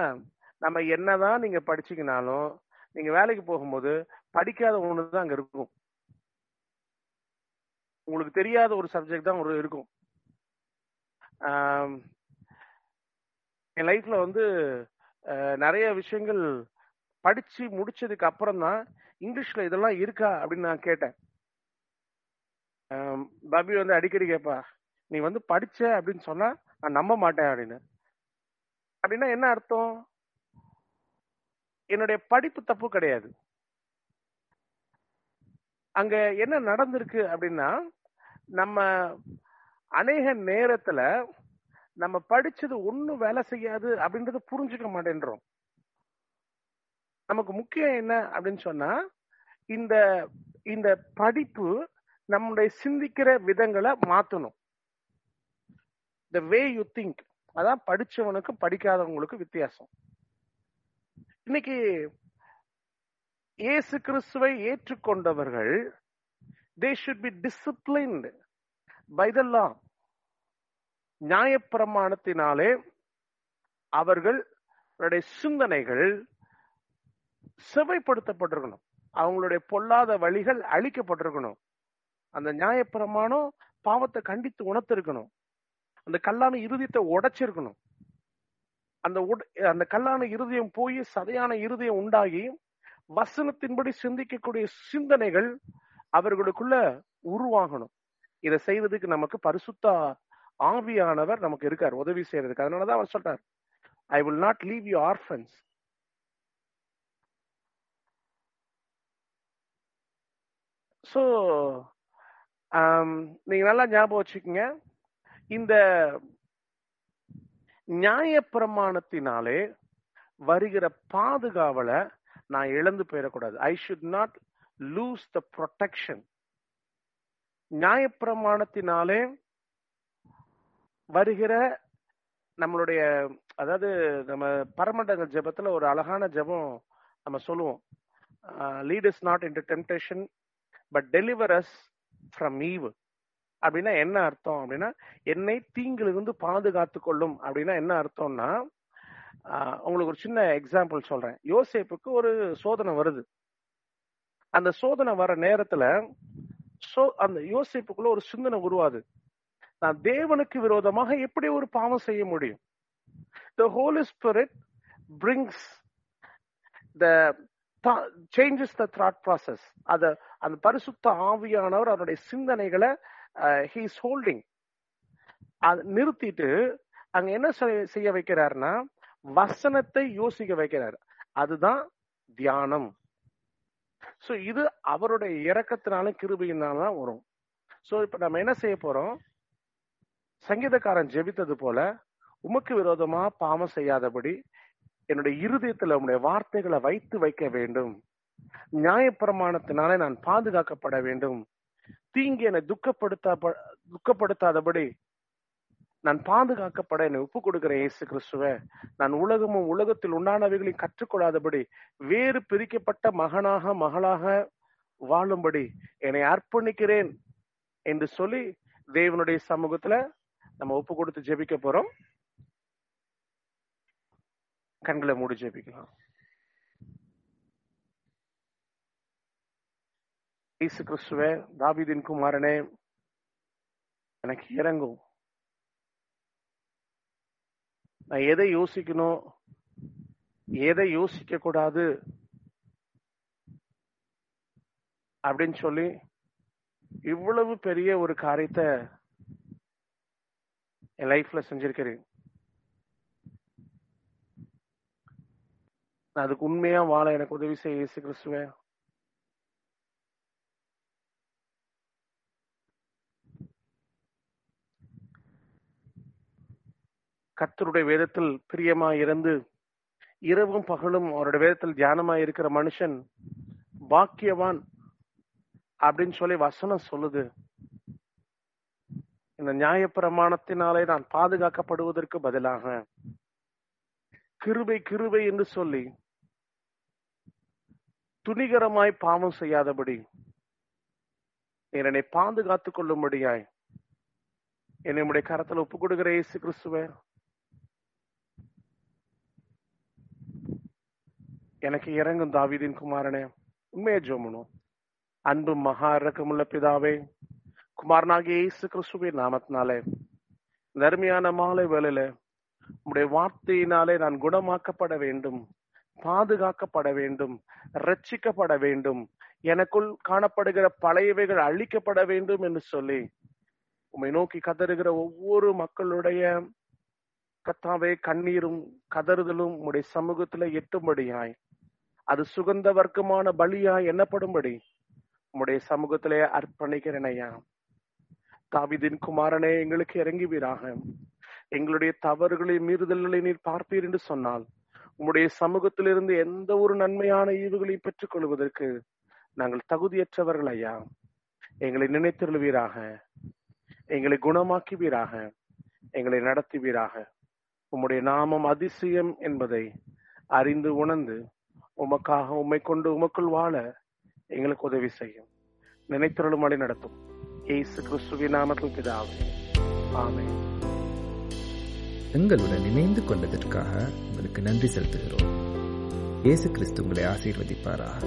நம்ம என்னதான் நீங்க படிச்சீங்கனாலும் நீங்க வேலைக்கு போகும்போது படிக்காத ஒண்ணு தான் அங்க இருக்கும். உங்களுக்கு தெரியாத ஒரு சப்ஜெக்ட் தான் ஒரு இருக்கும். என் லைஃப்ல வந்து நிறைய விஷயங்கள் படிச்சு முடிச்சதுக்கு அப்புறம் தான் இங்கிலீஷ்ல இதெல்லாம் இருக்கா அப்படின்னு நான் கேட்டேன். பபி வந்து அடிக்கடி கேட்பா நீ வந்து படிச்ச அப்படின்னு சொன்னா நான் நம்ப மாட்டேன் அப்படின்னு. அப்படின்னா என்ன அர்த்தம்? என்னுடைய படிப்பு தப்பு கிடையாது. அங்க என்ன நடந்திருக்கு அப்படின்னா நம்ம அநேக நேரத்துல நம்ம படிச்சது ஒண்ணும் வேலை செய்யாது அப்படின்றத புரிஞ்சுக்க மாட்டேன்றோம். நமக்கு முக்கியம் என்ன அப்படின்னு சொன்னா இந்த இந்த படிப்பு நம்முடைய சிந்திக்கிற விதங்களை மாத்தணும். த வே யூ திங்க் அதான் படிச்சவனுக்கும் படிக்காதவங்களுக்கு வித்தியாசம். இன்னைக்கு இயேசு கிறிஸ்துவை ஏற்றுக்கொண்டவர்கள் they should be disciplined by the law நியாயப்பிரமாணத்தினாலே அவர்களுடைய சிந்தனைகள் செவைப்படுத்தப்பட்டிருக்கணும். அவங்களுடைய பொல்லாத வழிகள் அழிக்கப்பட்டிருக்கணும். அந்த நியாயப்பிரமாணம் பாவத்தை கண்டித்து உணர்த்திருக்கணும். அந்த கல்லான இருதயத்தை உடைச்சிருக்கணும். அந்த அந்த கல்லான இருதயம் போய் சதையான இருதயம் உண்டாகி வசனத்தின்படி சிந்திக்கக்கூடிய சிந்தனைகள் அவர்களுக்குள்ள உருவாகணும். இதை செய்வதற்கு நமக்கு பரிசுத்த ஆவியானவர் நமக்கு இருக்கார் உதவி செய்யறதுக்கு. அதனாலதான் அவர் சொல்றார் I will not leave you orphans so நீங்க நல்லா ஞாபகம் வச்சுக்கோங்க. இந்த நியாயப்பிரமாணத்தினாலே வருகிற பாதுகாவலை நான் இழந்து போயிடக்கூடாது. I should not lose the protection நியாயப்பிரமாணத்தினாலே வருகிற நம்மளுடைய அதாவது நம்ம பரமண்டங்க ஜபத்துல ஒரு அழகான ஜெபம் நம்ம சொல்லுவோம். Lead us not in temptation but deliver us from evil அப்படின்னா என்ன அர்த்தம்? அப்படின்னா என்னை தீங்கிலிருந்து பாதுகாத்து கொள்ளும் அப்படின்னா என்ன அர்த்தம்னா உங்களுக்கு ஒரு சின்ன எக்ஸாம்பிள் சொல்றேன். யோசேப்புக்கு ஒரு சோதனை வருது. அந்த சோதனை வர நேரத்துல சோ அந்த யோசிப்புக்குள்ள ஒரு சிந்தனை உருவாது. நான் தேவனுக்கு விரோதமாக எப்படி ஒரு பாவம் செய்ய முடியும்? The Holy Spirit brings the changes the thought process அத அந்த பரிசுத்த ஆவியானவர் அவருடைய சிந்தனைகளை ஹீஸ் ஹோல்டிங் அது நிறுத்திட்டு அங்க என்ன செய்ய- செய்ய வைக்கிறாருன்னா வசனத்தை யோசிக்க வைக்கிறார். அதுதான் தியானம். சோ இது அவருடைய இரக்கத்தினால கிருபையினால தான் வரும். சோ இப்ப நம்ம என்ன செய்ய போறோம்? சங்கீதக்காரன் ஜெபித்தது போல உமக்கு விரோதமா பாவம் செய்யாதபடி என்னுடைய இருதயத்துல உன்னுடைய வார்த்தைகளை வைத்து வைக்க வேண்டும். நியாயப்பிரமாணத்தினாலே நான் பாதுகாக்கப்பட வேண்டும். தீங்கு என்னை துக்கப்படுத்தா துக்கப்படுத்தாதபடி நான் பாதுகாக்கப்பட என்னை ஒப்பு கொடுக்கிறேன் இயேசு கிறிஸ்துவ நான் உலகமும் உலகத்தில் உண்டானவைகளையும் கற்றுக்கொள்ளாதபடி வேறு பிரிக்கப்பட்ட மகனாக மகளாக வாழும்படி என்னை அர்ப்பணிக்கிறேன் என்று சொல்லி தேவனுடைய சமூகத்துல நம்ம ஒப்பு கொடுத்து ஜெபிக்க போறோம். கண்களை மூடி ஜெபிக்கலாம். இயேசு கிறிஸ்துவே தாவிதின் குமாரனே எனக்கு இறங்கும் நான் எதை யோசிக்கணும்? எதை யோசிக்க கூடாது? அப்படின்னு சொல்லி இவ்வளவு பெரிய ஒரு காரியத்தை என் லைஃப்ல செஞ்சிருக்கிறேன். நான் அதுக்கு உண்மையா வாழ எனக்கு உதவி செய்ய இயேசு கிறிஸ்துவே. கத்தருடைய வேதத்தில் பிரியமா இருந்து இரவும் பகலும் அவருடைய வேதத்தில் தியானமா இருக்கிற மனுஷன் பாக்கியவான் அப்படின்னு சொல்லி வசனம் சொல்லுது. இந்த நியாயப்பிரமாணத்தினாலே நான் பாதுகாக்கப்படுவதற்கு பதிலாக கிருபை கிருபை என்று சொல்லி துணிகரமாய் பாவம் செய்யாதபடி. நீர் என்னை பாதுகாத்துக் கொள்ளும்படியாய். என்னை உடைய கரத்தில் ஒப்புக் கொடுக்கிற இயேசு கிறிஸ்துவே. எனக்கு இறங்கும் தாவிதின் குமாரனே உண்மையை ஜோமனும் அன்பு மகா இறக்கமுள்ள பிதாவே குமாரனாகிய இயேசு கிறிஸ்துவின் நாமத்தினாலே நருமையான மாலை வேலையில உடைய வார்த்தையினாலே நான் குணமாக்கப்பட வேண்டும். பாதுகாக்கப்பட வேண்டும் ரட்சிக்கப்பட வேண்டும். எனக்குள் காணப்படுகிற பழையவைகள் அழிக்கப்பட வேண்டும் என்று சொல்லி உம்மை நோக்கி கதறுகிற ஒவ்வொரு மக்களுடைய கத்தாவே கண்ணீரும் கதறுதலும் உம்முடைய சமூகத்துல எட்டும்படியாய். அது சுகந்த வர்க்கமான பலியாய் எண்ணப்படும்படி உம்முடைய சமூகத்திலே அர்ப்பணிக்கிறேன் ஐயா தாவிதின் குமாரனே எங்களுக்கு இறங்குவீராக. எங்களுடைய தவறுகளை மீறுதல்களை நீர் பார்ப்பீர் என்று சொன்னால் உம்முடைய சமூகத்திலிருந்து எந்த ஒரு நன்மையான ஈவுகளை பெற்றுக் கொள்வதற்கு நாங்கள் தகுதியற்றவர்கள் ஐயா. எங்களை நினைத்தருள்வீராக. எங்களை குணமாக்குவீராக. எங்களை நடத்துவீராக. உம்முடைய நாமம் அதிசயம் என்பதை அறிந்து உணர்ந்து உமக்காக உம்மை கொண்டு உமக்குள் வாழ எங்களுக்கு உதவி செய்யும். நினைத்தருளும் வழி நடத்தும். ஏசு கிறிஸ்துவின் நாமத்தில் பிதாவே. ஆமே எங்களுடன் இணைந்து கொண்டதற்காக உங்களுக்கு நன்றி செலுத்துகிறோம். இயேசு கிறிஸ்து உங்களை ஆசீர்வதிப்பாராக.